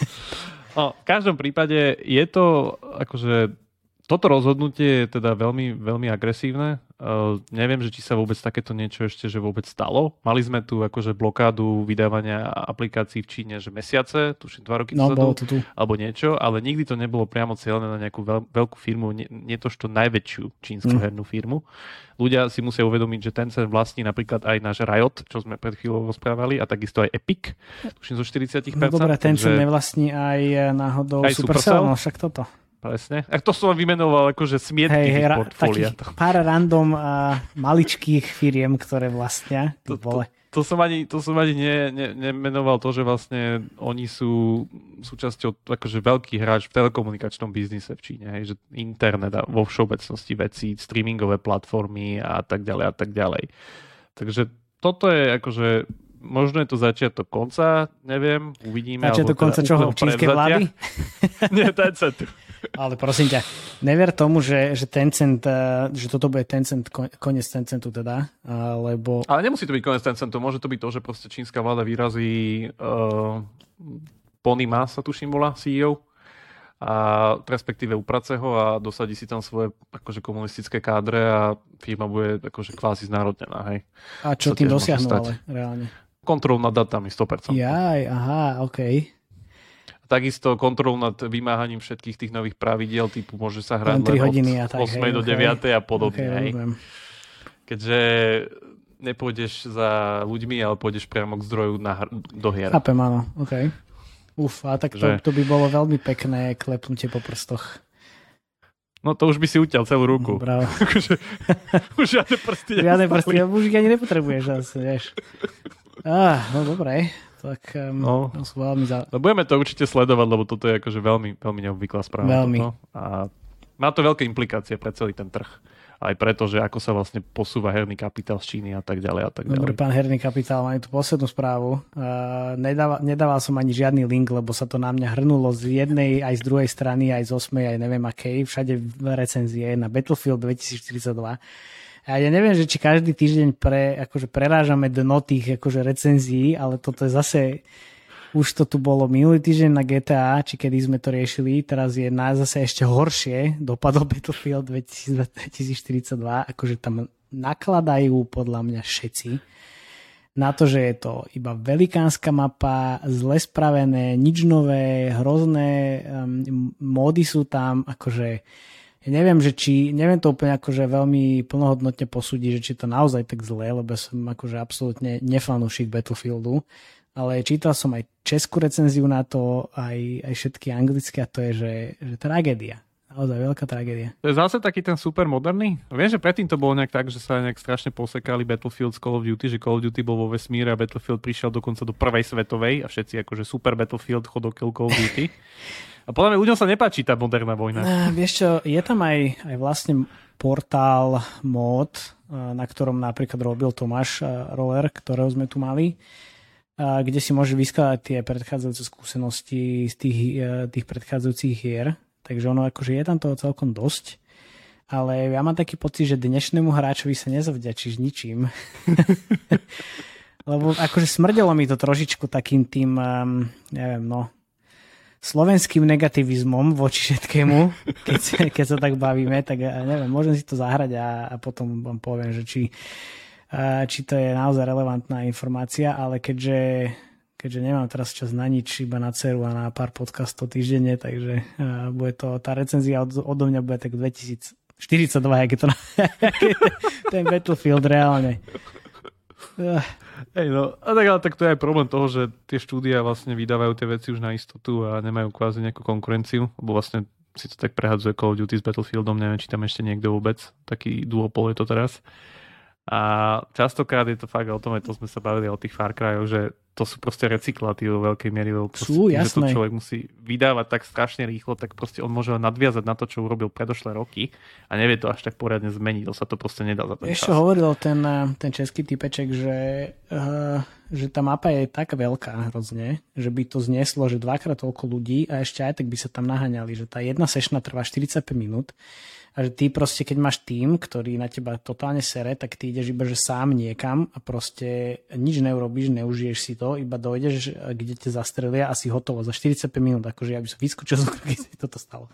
no, v každom prípade je to akože toto rozhodnutie je teda veľmi, veľmi agresívne. Uh, neviem, že či sa vôbec takéto niečo ešte že vôbec stalo. Mali sme tu akože blokádu vydávania aplikácií v Číne, že mesiace, tuším dva roky no, dozadu, tu. alebo niečo, ale nikdy to nebolo priamo cieľené na nejakú veľ, veľkú firmu, nie, nie to, čo najväčšiu čínsku mm. hernú firmu. Ľudia si musia uvedomiť, že ten sa vlastní napríklad aj náš Riot, čo sme pred chvíľou rozprávali, a takisto aj Epic, tuším zo 40%. No dobré, ten sa nevlastní aj náhodou aj Supercell, Supercell, no však toto. Presne. A to som vymenoval akože smietky hey, hey, ra- portfólia. pár random uh, maličkých firiem, ktoré vlastnia. To, to, to som ani, to som ani ne, ne, nemenoval to, že vlastne oni sú súčasťou akože veľký hráč v telekomunikačnom biznise v Číne, hej, že internet a vo všeobecnosti veci, streamingové platformy a tak ďalej a tak ďalej. Takže toto je akože možno je to začiatok konca, neviem, uvidíme. Začiatok konca teda čoho? Čínskej vlády? Nie, Tencentu. Ale prosím ťa, never tomu, že, že Tencent, eh, že toto bude Tencent, koniec Tencentu teda, lebo... Ale nemusí to byť koniec Tencentu, môže to byť to, že proste čínska vláda vyrazí uh, Pony Ma sa tuším bola CEO a respektíve uprace ho a dosadí si tam svoje akože komunistické kádre a firma bude akože kvázi znárodnená, hej. A čo tým dosiahnu ale reálne? Kontrol nad datami 100%. Jaj, aha. Okay. Takisto kontrol nad vymáhaním všetkých tých nových pravidiel, typu môže sa hrať len hodiny od a tak, 8 hej, do 9 okay. a podobne. Okay, hej. Keďže nepôjdeš za ľuďmi, ale pôjdeš priamo k zdroju na, do hier. Chápem, áno, OK. Uf, a tak to, to by bolo veľmi pekné klepnutie po prstoch. No to už by si utiaľ celú ruku. Bravo. Akože, už žiadne prsty. Žiadne prsty, už ich ani nepotrebuješ zase, vieš. Ah, no dobre tak um, no. sú veľmi za... No budeme to určite sledovať, lebo toto je akože veľmi, veľmi neobvyklá správa. Veľmi. Toto. A má to veľké implikácie pre celý ten trh. Aj preto, že ako sa vlastne posúva herný kapitál z Číny a tak ďalej a tak ďalej. Dobre, pán herný kapitál, mám tu poslednú správu. Uh, nedával, nedával som ani žiadny link, lebo sa to na mňa hrnulo z jednej, aj z druhej strany, aj z osmej, aj neviem akej. Všade recenzie na Battlefield 2042 a ja neviem, že či každý týždeň pre, akože prerážame dno tých akože recenzií, ale toto je zase už to tu bolo minulý týždeň na GTA, či kedy sme to riešili, teraz je na zase ešte horšie, dopadol Battlefield 2042, akože tam nakladajú podľa mňa všetci. Na to, že je to iba velikánska mapa, zle spravené, nič nové, hrozné módy sú tam, akože ja neviem, že či, neviem to úplne akože veľmi plnohodnotne posúdiť, že či to naozaj tak zlé, lebo som akože absolútne nefanúšik Battlefieldu, ale čítal som aj českú recenziu na to, aj, aj všetky anglické a to je, že, že tragédia. Naozaj veľká tragédia. To je zase taký ten super moderný. Viem, že predtým to bolo nejak tak, že sa nejak strašne posekali Battlefield z Call of Duty, že Call of Duty bol vo vesmíre a Battlefield prišiel dokonca do prvej svetovej a všetci akože super Battlefield chodok Call of Duty. A podľa mňa ľuďom sa nepáči tá moderná vojna. Uh, vieš čo, je tam aj, aj vlastne portál mod, na ktorom napríklad robil Tomáš Roller, ktorého sme tu mali, kde si môže vyskladať tie predchádzajúce skúsenosti z tých, tých predchádzajúcich hier Takže ono akože je tam toho celkom dosť. Ale ja mám taký pocit, že dnešnému hráčovi sa nezavďačíš ničím. Lebo akože smrdelo mi to trošičku takým tým, um, neviem, no, slovenským negativizmom voči všetkému, keď, keď sa tak bavíme, tak ja neviem, môžem si to zahrať a, a potom vám poviem, že či, či to je naozaj relevantná informácia, ale keďže keďže nemám teraz čas na nič, iba na ceru a na pár podcastov týždenne, takže bude to, tá recenzia od, odo mňa bude tak 2042, jak je to ten Battlefield reálne. Hej, no, a tak, ale tak to je aj problém toho, že tie štúdia vlastne vydávajú tie veci už na istotu a nemajú kvázi nejakú konkurenciu, lebo vlastne si to tak prehadzuje Call of Duty s Battlefieldom, neviem, či tam ešte niekto vôbec, taký duopol je to teraz. A častokrát je to fakt o tom, aj to sme sa bavili o tých Far Cryoch, že to sú proste recyklaty vo veľkej miery. Sú, jasné. Že to človek musí vydávať tak strašne rýchlo, tak proste on môže nadviazať na to, čo urobil predošlé roky a nevie to až tak poriadne zmeniť. To sa to proste nedá za ten Ešte čas. hovoril ten, eh, ten český typeček, že, uh, že tá mapa je tak veľká hrozne, že by to znieslo, že dvakrát toľko ľudí a ešte aj tak by sa tam naháňali, že tá jedna sešna trvá 45 minút a že ty proste, keď máš tým, ktorý na teba totálne sere, tak ty ideš iba, že sám niekam a proste nič neurobíš, neužiješ si to, iba dojdeš, kde ťa zastrelia a si hotovo za 45 minút, akože ja by som vyskočil, keď si toto stalo.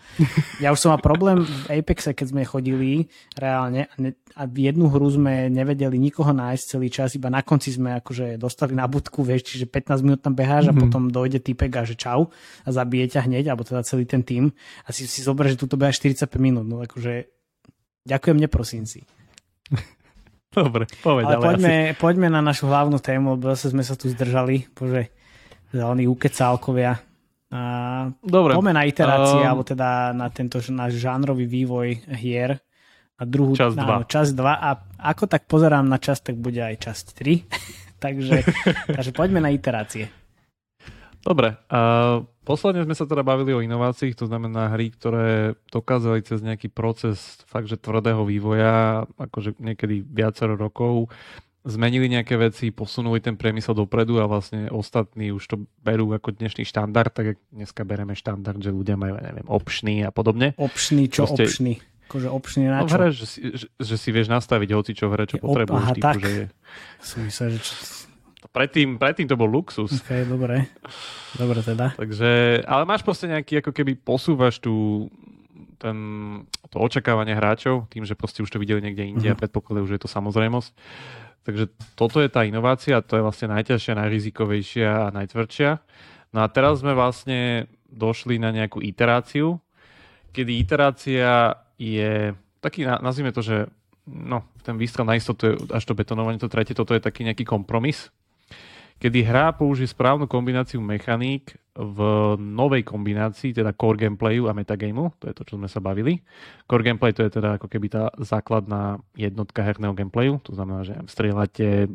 Ja už som mal problém v Apexe, keď sme chodili reálne a, ne, a v jednu hru sme nevedeli nikoho nájsť celý čas, iba na konci sme akože dostali na budku, vieš, čiže 15 minút tam beháš mm-hmm. a mhm. potom dojde typek a že čau a zabije ťa hneď, alebo teda celý ten tým a si si zober, že tu beháš 45 minút, no akože Ďakujem, neprosím si. Dobre, povedz, ale, poďme, asi... poďme na našu hlavnú tému, lebo zase sme sa tu zdržali. Bože, oni ukecálkovia. A Dobre. Poďme na iterácie, um... alebo teda na tento náš žánrový vývoj hier. A druhú, čas 2. čas 2. A ako tak pozerám na čas, tak bude aj časť 3. takže, takže poďme na iterácie. Dobre, uh, posledne sme sa teda bavili o inováciách, to znamená hry, ktoré dokázali cez nejaký proces fakt, že tvrdého vývoja, akože niekedy viacero rokov, zmenili nejaké veci, posunuli ten priemysel dopredu a vlastne ostatní už to berú ako dnešný štandard, tak dneska bereme štandard, že ľudia majú, neviem, opšný a podobne. Opšný, čo Proste, opšný? Akože opšný na čo? No v hre, že si, že, že si vieš nastaviť hoci čo v hre, čo potrebuješ. Aha, typu, tak. Že je... Som myslel, že čo, Predtým, predtým to bol luxus. Ok, dobre. Dobre teda. Takže, ale máš proste nejaký, ako keby posúvaš tu ten, to očakávanie hráčov, tým, že proste už to videli niekde inde mm-hmm. a predpokladajú, že je to samozrejmosť. Takže toto je tá inovácia, to je vlastne najťažšia, najrizikovejšia a najtvrdšia. No a teraz sme vlastne došli na nejakú iteráciu, kedy iterácia je taký, nazvime to, že no, ten výstrel na istotu je až to betonovanie, to tretie, toto je taký nejaký kompromis, kedy hra použije správnu kombináciu mechaník v novej kombinácii, teda core gameplayu a metagameu, to je to, čo sme sa bavili. Core gameplay to je teda ako keby tá základná jednotka herného gameplayu, to znamená, že strieľate,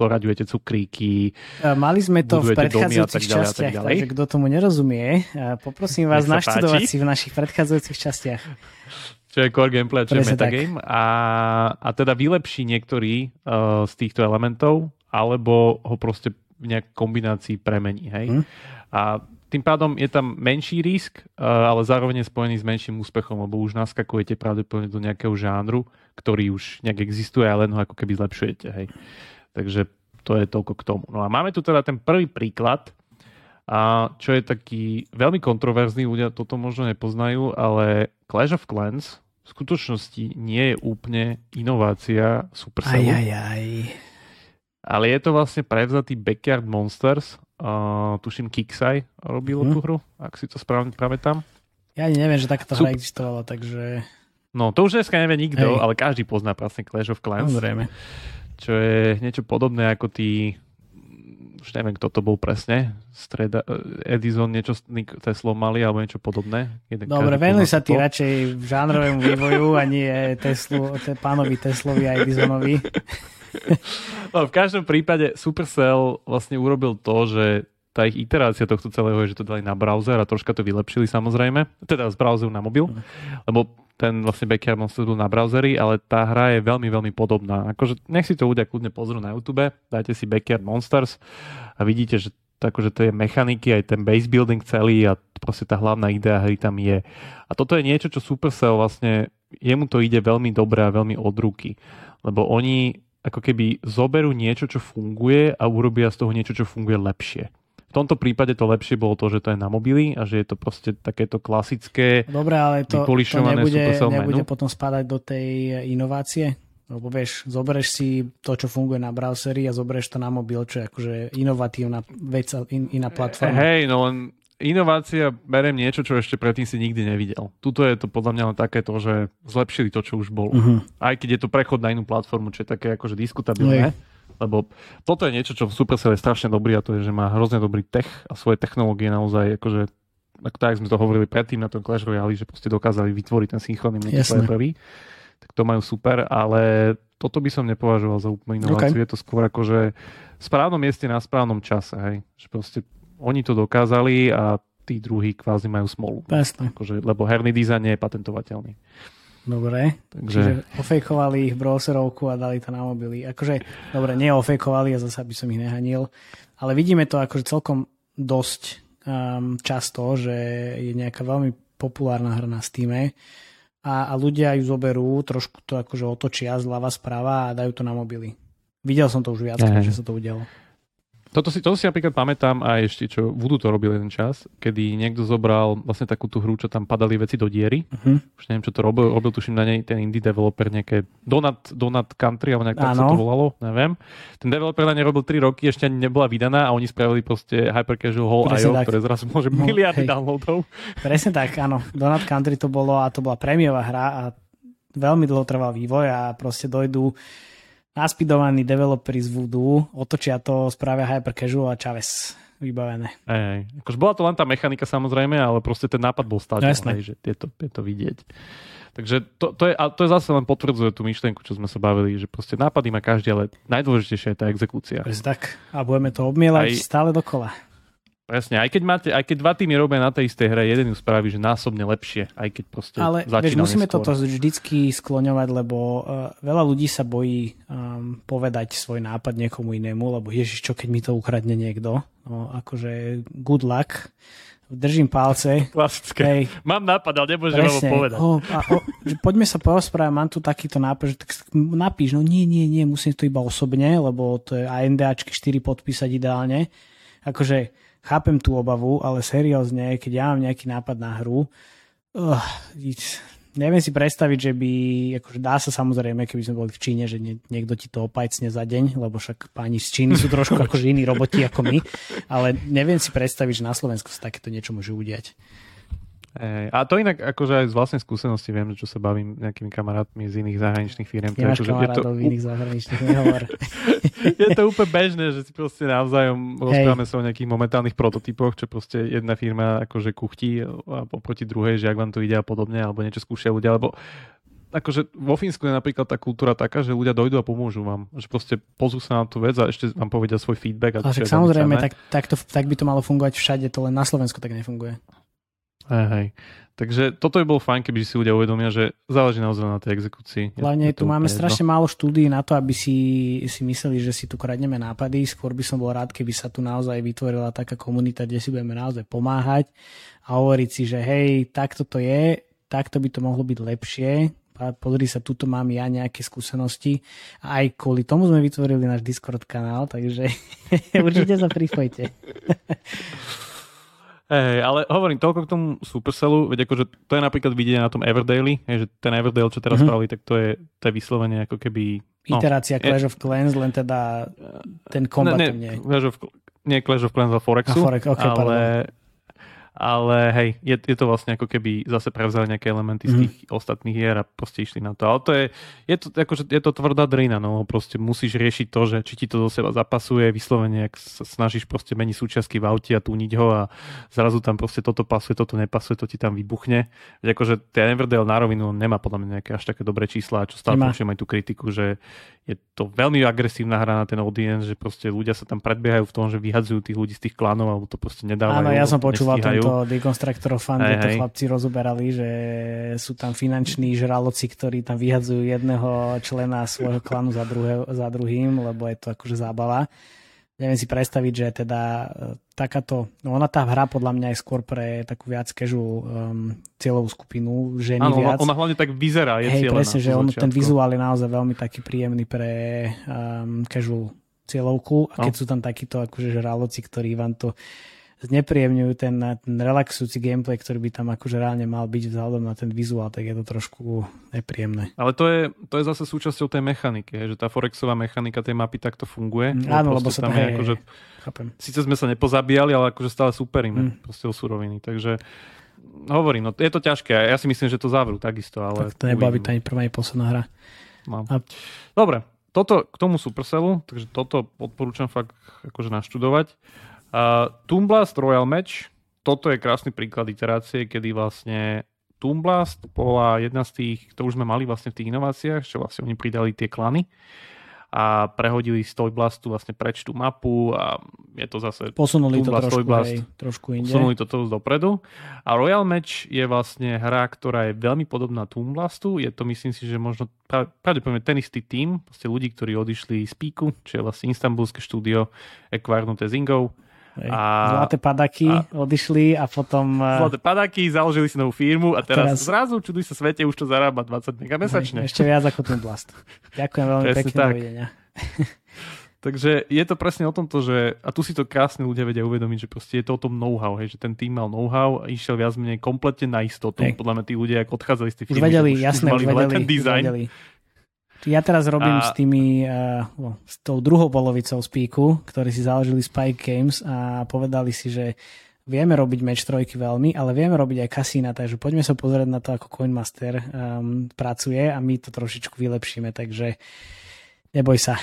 zoraďujete cukríky. Mali sme to v predchádzajúcich ďalej, častiach, tak takže kto tomu nerozumie, poprosím vás naštudovať si v našich predchádzajúcich častiach. Čo je core gameplay, čo je metagame. A, a teda vylepší niektorý uh, z týchto elementov alebo ho proste v nejakej kombinácii premení. Hej? Hmm. A tým pádom je tam menší risk, ale zároveň je spojený s menším úspechom, lebo už naskakujete pravdepodobne do nejakého žánru, ktorý už nejak existuje a len ho ako keby zlepšujete. Hej? Takže to je toľko k tomu. No a máme tu teda ten prvý príklad, a čo je taký veľmi kontroverzný, ľudia toto možno nepoznajú, ale Clash of Clans v skutočnosti nie je úplne inovácia Supercellu. Aj, aj, aj. Ale je to vlastne prevzatý Backyard Monsters. Uh, tuším Kiksai robilo mm. tú hru, ak si to správne pamätám. Ja ani neviem, že takáto hra existovala, takže... No, to už dneska nevie nikto, Hej. ale každý pozná vlastne Clash of Clans. Samozrejme. Čo je niečo podobné ako tí už neviem, kto to bol presne, streda, Edison, niečo s mali, alebo niečo podobné. Jeden Dobre, venuj sa ty radšej žánrovému vývoju a nie Teslu, te, pánovi Teslovi a Edisonovi. no, v každom prípade Supercell vlastne urobil to, že tá ich iterácia tohto celého je, že to dali na browser a troška to vylepšili samozrejme, teda z browseru na mobil, mhm. lebo ten vlastne Backyard Monsters bol na browseri, ale tá hra je veľmi, veľmi podobná. Akože nech si to ľudia kľudne pozrú na YouTube, dajte si Backyard Monsters a vidíte, že akože to je mechaniky, aj ten base building celý a proste tá hlavná idea hry tam je. A toto je niečo, čo Supercell vlastne, jemu to ide veľmi dobre a veľmi od ruky. Lebo oni ako keby zoberú niečo, čo funguje a urobia z toho niečo, čo funguje lepšie v tomto prípade to lepšie bolo to, že to je na mobily a že je to proste takéto klasické Dobre, ale to, to nebude, nebude potom spadať do tej inovácie? Lebo vieš, zoberieš si to, čo funguje na browseri a zoberieš to na mobil, čo je akože inovatívna vec, in, iná platforma. Hej, no len inovácia, berem niečo, čo ešte predtým si nikdy nevidel. Tuto je to podľa mňa len takéto, že zlepšili to, čo už bolo. Uh-huh. Aj keď je to prechod na inú platformu, čo je také akože diskutabilné. Hej lebo toto je niečo, čo v Supercell je strašne dobrý a to je, že má hrozne dobrý tech a svoje technológie naozaj, akože tak, tak sme to hovorili predtým na tom Clash Royale, že proste dokázali vytvoriť ten synchronný multiplayer prvý, tak to majú super, ale toto by som nepovažoval za úplnú inováciu. Okay. Je to skôr akože v správnom mieste na správnom čase, hej. Že proste oni to dokázali a tí druhí kvázi majú smolu. Jasne. Akože, lebo herný dizajn nie je patentovateľný. Dobre, Takže... čiže ofejkovali ich browserovku a dali to na mobily. Akože, dobre, neofejkovali a zase by som ich nehanil, ale vidíme to akože celkom dosť um, často, že je nejaká veľmi populárna hra na Steam a, a ľudia ju zoberú, trošku to akože otočia zľava správa a dajú to na mobily. Videl som to už viac, že sa to udialo. Toto si, toto si napríklad pamätám aj ešte, čo Voodoo to robil jeden čas, kedy niekto zobral vlastne takú tú hru, čo tam padali veci do diery. Uh-huh. Už neviem, čo to robil. Robil tuším na nej ten indie developer nejaké Donut, Donut Country, alebo nejak tak sa to volalo, neviem. Ten developer na nej robil 3 roky, ešte ani nebola vydaná a oni spravili proste Hyper Casual Hall IO, ktoré zrazu môže no, miliardy hej. downloadov. Presne tak, áno. Donut Country to bolo a to bola prémiová hra a veľmi dlho trval vývoj a proste dojdú naspidovaní developeri z Voodoo, otočia to, spravia Hyper Casual a Chaves vybavené. Ej, akože bola to len tá mechanika samozrejme, ale proste ten nápad bol stále, no, že je to, je to vidieť. Takže to, to, je, a to je zase len potvrdzuje tú myšlienku, čo sme sa bavili, že proste nápady má každý, ale najdôležitejšia je tá exekúcia. Presne tak. A budeme to obmielať Aj... stále dokola. Presne, aj keď, máte, aj keď dva týmy robia na tej istej hre, jeden ju spraví, že násobne lepšie, aj keď proste Ale vieš, musíme neskôr. toto vždycky skloňovať, lebo uh, veľa ľudí sa bojí um, povedať svoj nápad niekomu inému, lebo ježiš, čo keď mi to ukradne niekto. No, akože good luck. Držím palce. Klasické. Hej. Mám nápad, ale nemôžem vám povedať. O, a, o, že poďme sa porozprávať, mám tu takýto nápad, že tak napíš, no nie, nie, nie, musím to iba osobne, lebo to je ANDAčky 4 podpísať ideálne. Akože chápem tú obavu, ale seriózne, keď ja mám nejaký nápad na hru, uh, neviem si predstaviť, že by, akože dá sa samozrejme, keby sme boli v Číne, že nie, niekto ti to opajcne za deň, lebo však páni z Číny sú trošku akože iní roboti ako my, ale neviem si predstaviť, že na Slovensku sa takéto niečo môže udiať. Ej, a to inak akože aj z vlastnej skúsenosti viem, čo sa bavím nejakými kamarátmi z iných zahraničných firiem. Nemáš akože, je to, v iných zahraničných, nehovor. je to úplne bežné, že si proste navzájom rozprávame sa o nejakých momentálnych prototypoch, čo proste jedna firma akože kuchtí a oproti druhej, že ak vám to ide a podobne, alebo niečo skúšajú ľudia, alebo akože vo Fínsku je napríklad tá kultúra taká, že ľudia dojdú a pomôžu vám. Že proste pozú sa na tú vec a ešte vám povedia svoj feedback. A však samozrejme, tak, tak, to, tak by to malo fungovať všade, to len na Slovensku tak nefunguje. Hej, hej. Takže toto by bolo fajn, keby si ľudia uvedomia, že záleží naozaj na tej exekúcii. Hlavne tu máme jedno. strašne málo štúdií na to, aby si, si mysleli, že si tu kradneme nápady. Skôr by som bol rád, keby sa tu naozaj vytvorila taká komunita, kde si budeme naozaj pomáhať a hovoriť si, že hej, takto to je, takto by to mohlo byť lepšie, pozri sa, tuto mám ja nejaké skúsenosti a aj kvôli tomu sme vytvorili náš Discord kanál, takže určite sa pripojte. Hey, ale hovorím toľko k tomu Supercellu, veď akože to je napríklad vidieť na tom Everdale, že ten Everdale, čo teraz mm-hmm. spravili, tak to je, to je vyslovene ako keby... No, Iterácia Clash je, of Clans, len teda ten kombat ne, ne, nie. Clash of, nie Clash of Clans, ale Forexu, Forex, okay, ale, ale hej, je, je to vlastne ako keby zase prevzali nejaké elementy z mhm. tých ostatných hier a proste išli na to. Ale to je, je to, akože, je to tvrdá drina, no proste musíš riešiť to, že či ti to do seba zapasuje, vyslovene, ak sa snažíš proste meniť súčiastky v aute a túniť ho a zrazu tam proste toto pasuje, toto nepasuje, to ti tam vybuchne. Veď akože ten Everdale na rovinu nemá podľa mňa nejaké až také dobré čísla, čo stále počujem aj tú kritiku, že je to veľmi agresívna hra na ten audience, že proste ľudia sa tam predbiehajú v tom, že vyhadzujú tých ľudí z tých klanov alebo to proste nedávajú. Áno, ja som počúval nestíhajú. Tento Deconstructor fan, kde to chlapci rozoberali, že sú tam finanční žraloci, ktorí tam vyhadzujú jedného člena svojho klanu za, druhé, za druhým, lebo je to akože zábava. Neviem si predstaviť, že teda e, takáto, no ona tá hra podľa mňa je skôr pre takú viac casual um, cieľovú skupinu, ženy Áno, viac. ona hlavne tak vyzerá, je Hej, presne, že on, ten vizuál je naozaj veľmi taký príjemný pre um, casual cieľovku. A keď no. sú tam takíto akože žraloci, ktorí vám to znepríjemňujú ten, ten relaxujúci gameplay, ktorý by tam akože reálne mal byť vzhľadom na ten vizuál, tak je to trošku nepríjemné. Ale to je, to je zase súčasťou tej mechaniky, že tá Forexová mechanika tej mapy takto funguje. Mm, áno, lebo sa tam je, akože, chápem. Síce sme sa nepozabíjali, ale akože stále superíme mm. proste o suroviny, takže hovorím, no je to ťažké. Ja si myslím, že to závrú takisto, ale... Tak to nebola byť ani prvá, ani posledná hra. No. A... Dobre, toto k tomu Supercellu, takže toto odporúčam fakt akože naštudovať. Uh, Toonblast Royal Match, toto je krásny príklad iterácie, kedy vlastne Toonblast bola jedna z tých, to už sme mali vlastne v tých inováciách, čo vlastne oni pridali tie klany a prehodili z Toyblastu vlastne preč tú mapu a je to zase Posunuli Toonblast, to trošku, hej, trošku inde. Posunuli to toho dopredu. A Royal Match je vlastne hra, ktorá je veľmi podobná Toonblastu. Je to myslím si, že možno pravdepodobne ten istý tým, vlastne ľudí, ktorí odišli z Píku, čo je vlastne Istanbulské štúdio Equarnuté Zingou a, zlaté padaky a, odišli a potom... Eh, zlaté padaky, založili si novú firmu a teraz, teraz zrazu, čuduj sa svete, už to zarába 20 mega mesačne. Ešte viac ako ten blast. Ďakujem veľmi pekne, tak. dovidenia. Takže je to presne o tomto, že, a tu si to krásne ľudia vedia uvedomiť, že proste je to o tom know-how, hej, že ten tým mal know-how a išiel viac menej kompletne na istotu. Hej. Podľa mňa tí ľudia, ako odchádzali z tej firmy, už vedeli, jasné, už vedeli, ten design. Vedeli. Ja teraz robím a... s tými, uh, no, s tou druhou polovicou Speaku, ktorí si založili Spike Games a povedali si, že vieme robiť match trojky veľmi, ale vieme robiť aj kasína, takže poďme sa pozrieť na to, ako Coinmaster um, pracuje a my to trošičku vylepšíme, takže neboj sa.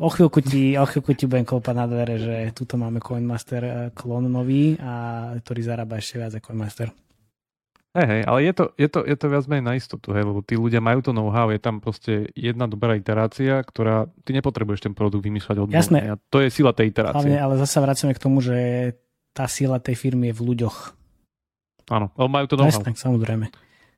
O chvíľku ti, o chvíľku ti budem klopať na dvere, že tuto máme Coinmaster uh, klon nový, a ktorý zarába ešte viac ako Coinmaster. Hej, hej, ale je to, je, to, je to viac menej na istotu, hej, lebo tí ľudia majú to know-how, je tam proste jedna dobrá iterácia, ktorá, ty nepotrebuješ ten produkt vymýšľať od Jasné. A to je sila tej iterácie. Hlavne, ale zase vracame k tomu, že tá sila tej firmy je v ľuďoch. Áno, ale majú to know-how. Jasné, samozrejme.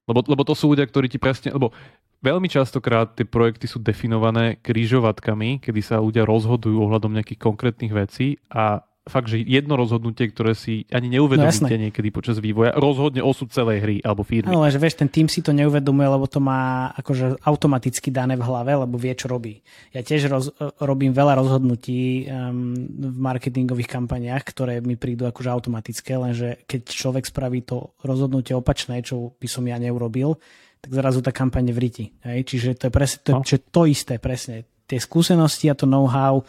Lebo, lebo to sú ľudia, ktorí ti presne, lebo veľmi častokrát tie projekty sú definované krížovatkami, kedy sa ľudia rozhodujú ohľadom nejakých konkrétnych vecí a fakt, že jedno rozhodnutie, ktoré si ani neuvedomíte no, niekedy počas vývoja, rozhodne osud celej hry alebo firmy. No, že vieš, ten tým si to neuvedomuje, lebo to má akože automaticky dané v hlave, lebo vie, čo robí. Ja tiež roz, robím veľa rozhodnutí um, v marketingových kampaniách, ktoré mi prídu akože automatické, lenže keď človek spraví to rozhodnutie opačné, čo by som ja neurobil, tak zrazu tá kampaň. Hej? Čiže to je presne to, no. to isté, presne. Tie skúsenosti a to know-how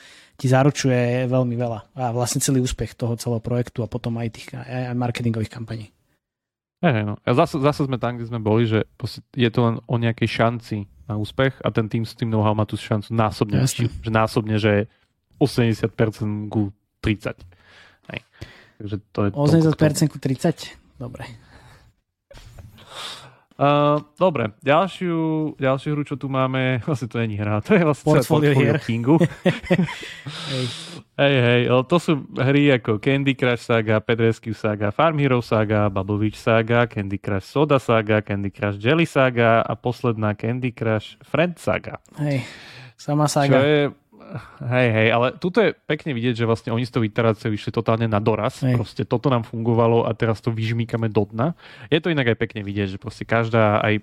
ti zaručuje veľmi veľa. A vlastne celý úspech toho celého projektu a potom aj tých aj marketingových kampaní. Hey, no. A zase, zase sme tam, kde sme boli, že je to len o nejakej šanci na úspech a ten tým s tým know-how má tú šancu násobne. Jasne. Že násobne, že 80% ku 30. Hej. Takže to je 80% ku 30? Dobre. Uh, dobre, ďalšiu, ďalšiu hru, čo tu máme, vlastne to není hra, to je vlastne portfolio, portfolio Kingu. hej. hej, hej, to sú hry ako Candy Crush Saga, Pet Rescue Saga, Farm Hero Saga, Bubble Witch Saga, Candy Crush Soda Saga, Candy Crush Jelly Saga a posledná Candy Crush Friend Saga. Hej, sama saga. Čo je Hej, hej, ale tuto je pekne vidieť, že vlastne oni s tou iteráciou išli totálne na doraz. Hej. Proste toto nám fungovalo a teraz to vyžmíkame do dna. Je to inak aj pekne vidieť, že proste každá aj,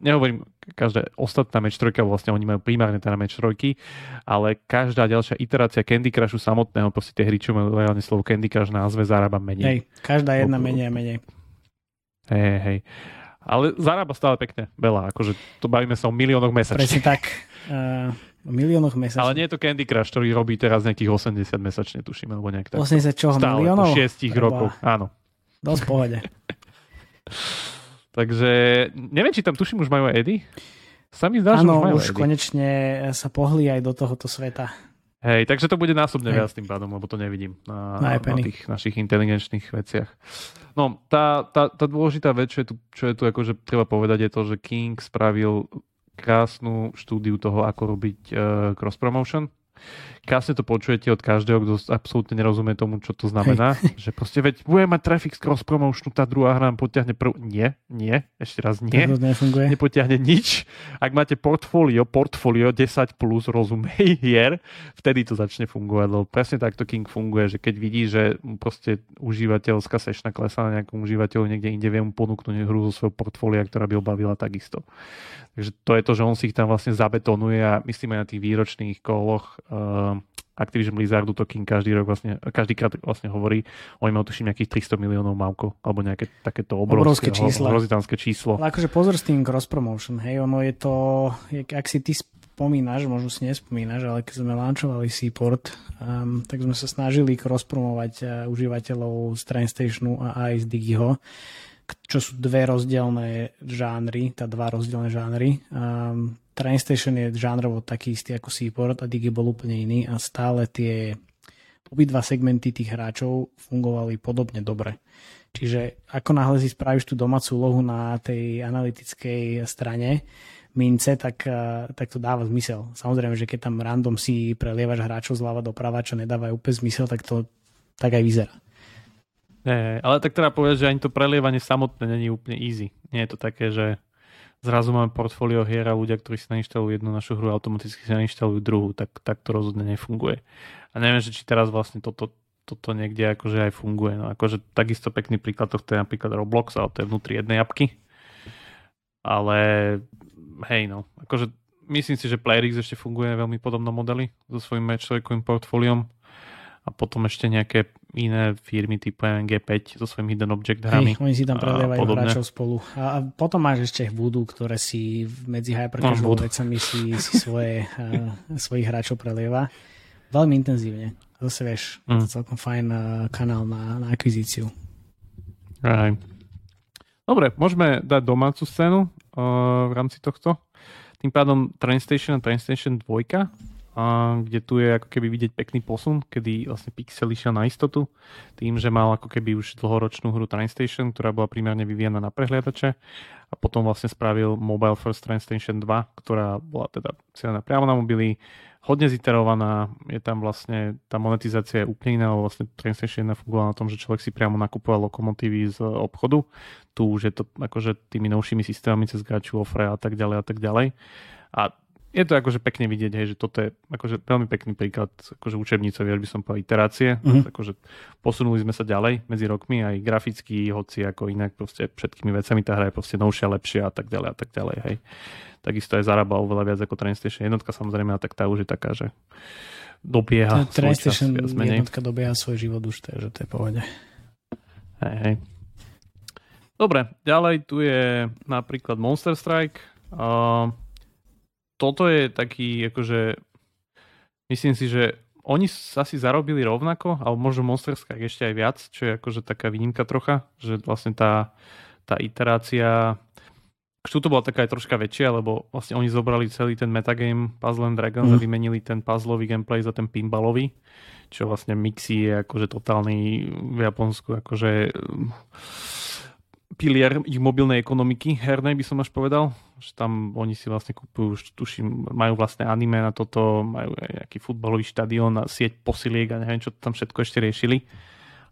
nehovorím, každá ostatná meč trojka, vlastne oni majú primárne teda meč trojky, ale každá ďalšia iterácia Candy Crushu samotného, proste tie hry, čo majú reálne slovo Candy Crush názve, zarába menej. Hej, každá jedna menej a menej. Hej, hej. Ale zarába stále pekne veľa, akože to bavíme sa o miliónoch mesačne. Presne tak. Uh, miliónoch mesačne. Ale nie je to Candy Crush, ktorý robí teraz nejakých 80 mesačne, tuším, alebo nejak tak. 80 čoho, Stále, miliónov? Po 6 rokoch, áno. Dosť pohode. Takže neviem, či tam tuším už majú aj Eddie. Sa mi zdá, Áno, že už, majú už Eddie. konečne sa pohli aj do tohoto sveta. Hej, takže to bude násobne Hej. viac tým pádom, lebo to nevidím na, Na na, tých našich inteligenčných veciach. No, tá, tá, tá dôležitá vec, čo je, tu, čo je tu akože treba povedať, je to, že King spravil krásnu štúdiu toho, ako robiť uh, cross-promotion. Krásne to počujete od každého, kto absolútne nerozumie tomu, čo to znamená. Že proste, veď budem mať traffic z cross-promotionu, tá druhá hra nám potiahne prv... Nie, nie, ešte raz nie To nefunguje. nepotiahne nič. Ak máte portfólio, portfólio 10 plus, rozumej, hier, vtedy to začne fungovať, lebo presne takto King funguje, že keď vidí, že proste užívateľská sešna klesá na nejakom užívateľu niekde inde, vie mu ponúknuť hru zo svojho portfólia, ktorá by obavila takisto. Takže to je to, že on si ich tam vlastne zabetonuje a myslím aj na tých výročných koloch uh, Activision Blizzardu to King každý rok vlastne, každýkrát vlastne hovorí, oni majú tuším nejakých 300 miliónov mávkov, alebo nejaké takéto Obrovské obrovské, čísla. obrovitánske číslo. Ale akože pozor s tým cross-promotion, hej, ono je to, ak si ty spomínaš, možno si nespomínaš, ale keď sme launchovali Seaport, um, tak sme sa snažili cross-promovať uh, užívateľov z Train Stationu a aj z Digiho, čo sú dve rozdielne žánry, tá dva rozdielne žánry. Um, Train Station je žánrovo taký istý ako Seaport a Digi bol úplne iný a stále tie obidva segmenty tých hráčov fungovali podobne dobre. Čiže ako náhle si spravíš tú domácu úlohu na tej analytickej strane mince, tak, eh, tak to dáva zmysel. Samozrejme, že keď tam random si prelievaš hráčov zľava doprava, čo nedáva úplne zmysel, tak to tak aj vyzerá. Nie, ale tak treba povedať, že ani to prelievanie samotné není úplne easy. Nie je to také, že zrazu máme portfólio hier a ľudia, ktorí si nainštalujú jednu našu hru, automaticky si nainštalujú druhú, tak, tak to rozhodne nefunguje. A neviem, že či teraz vlastne toto, toto niekde akože aj funguje. No akože takisto pekný príklad tohto je napríklad Roblox, ale to je vnútri jednej apky. Ale hej no, akože myslím si, že PlayerX ešte funguje veľmi podobnom modeli so svojím matchmaking portfóliom a potom ešte nejaké iné firmy typu G5 so svojím hidden object hrami. Hej, oni si tam podobne. hráčov spolu. A, a potom máš ešte Voodoo, ktoré si medzi hypercasual No, vecami si, si svoje, uh, svojich hráčov prelieva. Veľmi intenzívne. Zase vieš, mm. to celkom fajn uh, kanál na, na akvizíciu. Aj. Dobre, môžeme dať domácu scénu uh, v rámci tohto. Tým pádom Train Station a Train Station 2, uh, kde tu je ako keby vidieť pekný posun, kedy vlastne Pixel išiel na istotu, tým, že mal ako keby už dlhoročnú hru Train Station, ktorá bola primárne vyvíjana na prehliadače a potom vlastne spravil Mobile First Train Station 2, ktorá bola teda cieľená priamo na mobily, hodne ziterovaná, je tam vlastne, tá monetizácia je úplne iná, lebo vlastne Train Station 1 fungovala na tom, že človek si priamo nakupoval lokomotívy z obchodu, tu už je to akože tými novšími systémami cez Gachu, Ofre a tak ďalej a tak ďalej. A je to akože pekne vidieť, hej, že toto je akože veľmi pekný príklad akože učebnicový, až by som povedal, iterácie. Mhm. Akože posunuli sme sa ďalej medzi rokmi aj graficky, hoci ako inak proste všetkými vecami tá hra je proste novšia, lepšia a tak ďalej a tak ďalej, hej. Takisto aj zarába oveľa viac ako Train Station jednotka samozrejme, a tak tá už je taká, že dobieha Train Station jednotka dobieha svoj život už, takže to je pohode. Hej, hej. Dobre, ďalej tu je napríklad Monster Strike. Uh, toto je taký, akože, myslím si, že oni s- asi zarobili rovnako, alebo možno Monster ešte aj viac, čo je akože taká výnimka trocha, že vlastne tá, tá iterácia tu to bola taká aj troška väčšia, lebo vlastne oni zobrali celý ten metagame Puzzle and Dragons mm. a Mhm. vymenili ten puzzlový gameplay za ten pinballový, čo vlastne Mixi je akože totálny v Japonsku akože um, pilier ich mobilnej ekonomiky hernej by som až povedal, že tam oni si vlastne kúpujú, už tuším, majú vlastné anime na toto, majú aj nejaký futbalový štadión a sieť posiliek a neviem, čo tam všetko ešte riešili,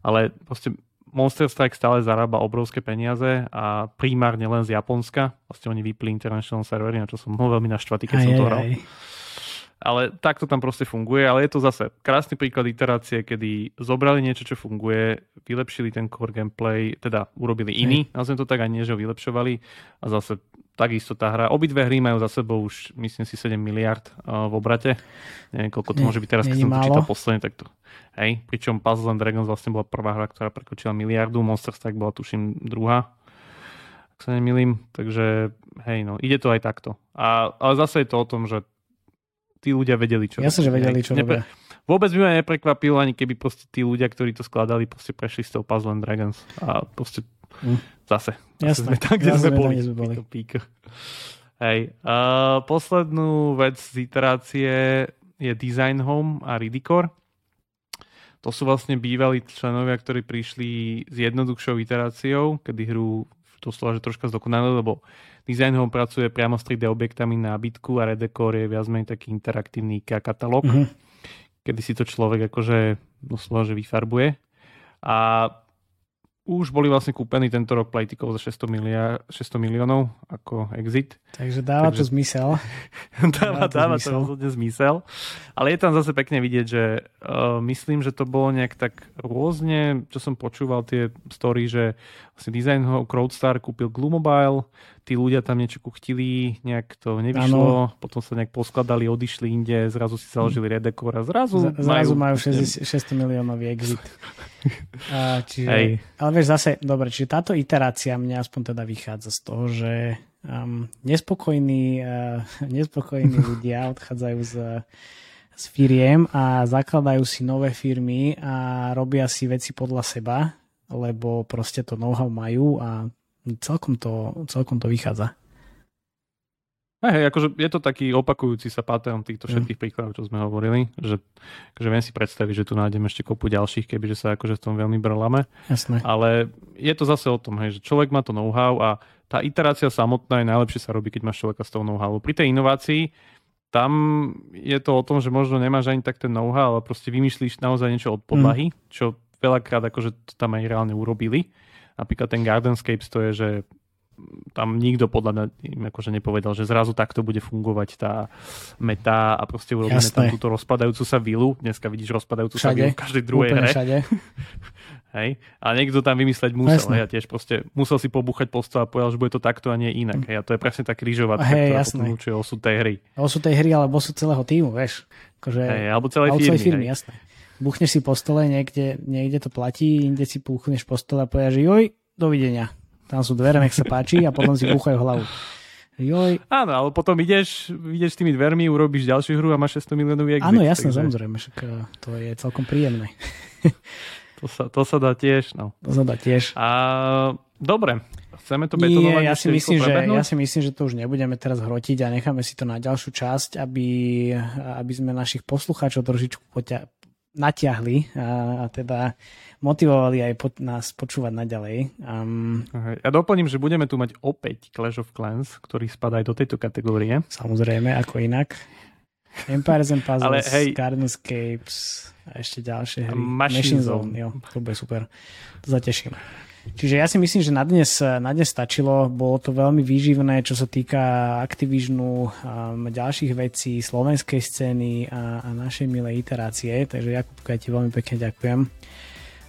ale proste Monster Strike stále zarába obrovské peniaze a primárne len z Japonska. Vlastne oni vypli international servery, na čo som bol veľmi naštvatý, keď Aj, som to aj, hral. aj. Ale takto tam proste funguje, ale je to zase krásny príklad iterácie, kedy zobrali niečo, čo funguje, vylepšili ten core gameplay, teda urobili iný, nazvem to tak, a nie, že ho vylepšovali a zase takisto tá hra. Obidve hry majú za sebou už, myslím si, 7 miliard uh, v obrate. Neviem, koľko to Nie, môže byť teraz, keď som to čítal posledne, tak to... Hej, pričom Puzzle and Dragons vlastne bola prvá hra, ktorá prekročila miliardu, Monster Strike bola tuším druhá, ak sa nemýlim, takže hej, no, ide to aj takto. A, ale zase je to o tom, že tí ľudia vedeli, čo Jasne, že vedeli, čo Nepre- robia. vôbec by ma neprekvapilo, ani keby proste tí ľudia, ktorí to skladali, proste prešli s tou Puzzle and Dragons a proste mm. zase, zase sme tam, kde sme boli. sme boli. Hej. Uh, poslednú vec z iterácie je Design Home a Ridicore. To sú vlastne bývalí členovia, ktorí prišli s jednoduchšou iteráciou, kedy hru to slova, že troška zdokonalili, lebo Design Home pracuje priamo s 3D objektami na bytku a Redecore je viac menej taký interaktívny katalóg, mm-hmm. kedy si to človek akože doslova, že vyfarbuje. A už boli vlastne kúpení tento rok Playtikov za 600, miliard, 600 miliónov ako exit. Takže dáva Takže... to zmysel. dáva, dáva, to rozhodne zmysel. Ale je tam zase pekne vidieť, že uh, myslím, že to bolo nejak tak rôzne, čo som počúval tie story, že vlastne design Crowdstar kúpil Glue Mobile, tí ľudia tam niečo kuchtili, nejak to nevyšlo, ano. potom sa nejak poskladali, odišli inde, zrazu si založili Redecor a zrazu, Z, zrazu majú, majú 600 miliónový exit. a, čiže, Hej. ale vieš zase, dobre, čiže táto iterácia mňa aspoň teda vychádza z toho, že um, nespokojní, uh, nespokojní ľudia odchádzajú z z firiem a zakladajú si nové firmy a robia si veci podľa seba, lebo proste to know-how majú a celkom to, celkom to vychádza. Hej, akože je to taký opakujúci sa pattern týchto mm. všetkých mm. príkladov, čo sme hovorili, že akože viem si predstaviť, že tu nájdeme ešte kopu ďalších, kebyže sa akože v tom veľmi brlame. Jasné. Ale je to zase o tom, hej, že človek má to know-how a tá iterácia samotná je najlepšie sa robí, keď máš človeka s tou know-how. Pri tej inovácii tam je to o tom, že možno nemáš ani tak ten know-how, ale proste vymýšľíš naozaj niečo od podlahy, mm. čo veľakrát akože to tam aj reálne urobili Napríklad ten Gardenscapes to je, že tam nikto podľa mňa im akože nepovedal, že zrazu takto bude fungovať tá meta a proste urobíme Jasné. tam túto rozpadajúcu sa vilu. Dneska vidíš rozpadajúcu všade. sa vilu v každej druhej hre. Všade. Hej. A niekto tam vymysleť musel. Hej. Ja tiež proste musel si pobúchať posto a povedal, že bude to takto a nie inak. Hej. A to je presne tá krížová, hey, ktorá potom osud tej hry. Osud tej hry alebo osud celého týmu, vieš. Akože, hej, alebo celej firmy. Celej firmy jasné. Buchneš si po stole, niekde, niekde to platí, inde si púchneš po stole a povieš, joj, dovidenia. Tam sú dvere, nech sa páči a potom si búchajú hlavu. Joj. Áno, ale potom ideš, ideš tými dvermi, urobíš ďalšiu hru a máš 600 miliónový exit. Áno, jasné, takže... samozrejme, však eh, to je celkom príjemné. to, sa, to sa dá tiež, no. To sa dá tiež. A dobre, chceme to betonovať Nie, ja si, myslím, že, ja si myslím, že to už nebudeme teraz hrotiť a necháme si to na ďalšiu časť, aby, aby sme našich poslucháčov trošičku poťa, natiahli a, a teda motivovali aj po, nás počúvať naďalej. Um, ja doplním, že budeme tu mať opäť Clash of Clans, ktorý spadá aj do tejto kategórie. Samozrejme, ako inak. Empires and Puzzles, Ale hej, Gardenscapes a ešte ďalšie hry. Machine, Machine Zone. Zone. Jo, to bude super. To zateším. Čiže ja si myslím, že na dnes, na dnes stačilo. Bolo to veľmi výživné, čo sa týka Activisionu, um, ďalších vecí, slovenskej scény a, a našej milej iterácie. Takže Jakubka, ja ti veľmi pekne ďakujem.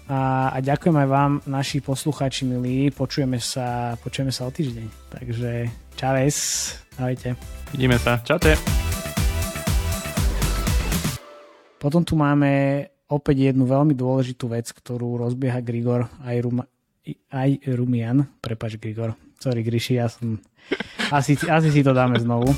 A, a ďakujem aj vám, naši poslucháči milí. Počujeme sa, počujeme sa o týždeň. Takže čaves. Ahojte. Vidíme sa. Čaute. Potom tu máme opäť jednu veľmi dôležitú vec, ktorú rozbieha Grigor aj, Ruma, aj Rumian. Prepač, Grigor. Sorry, Griši, ja som... Asi, asi si to dáme znovu.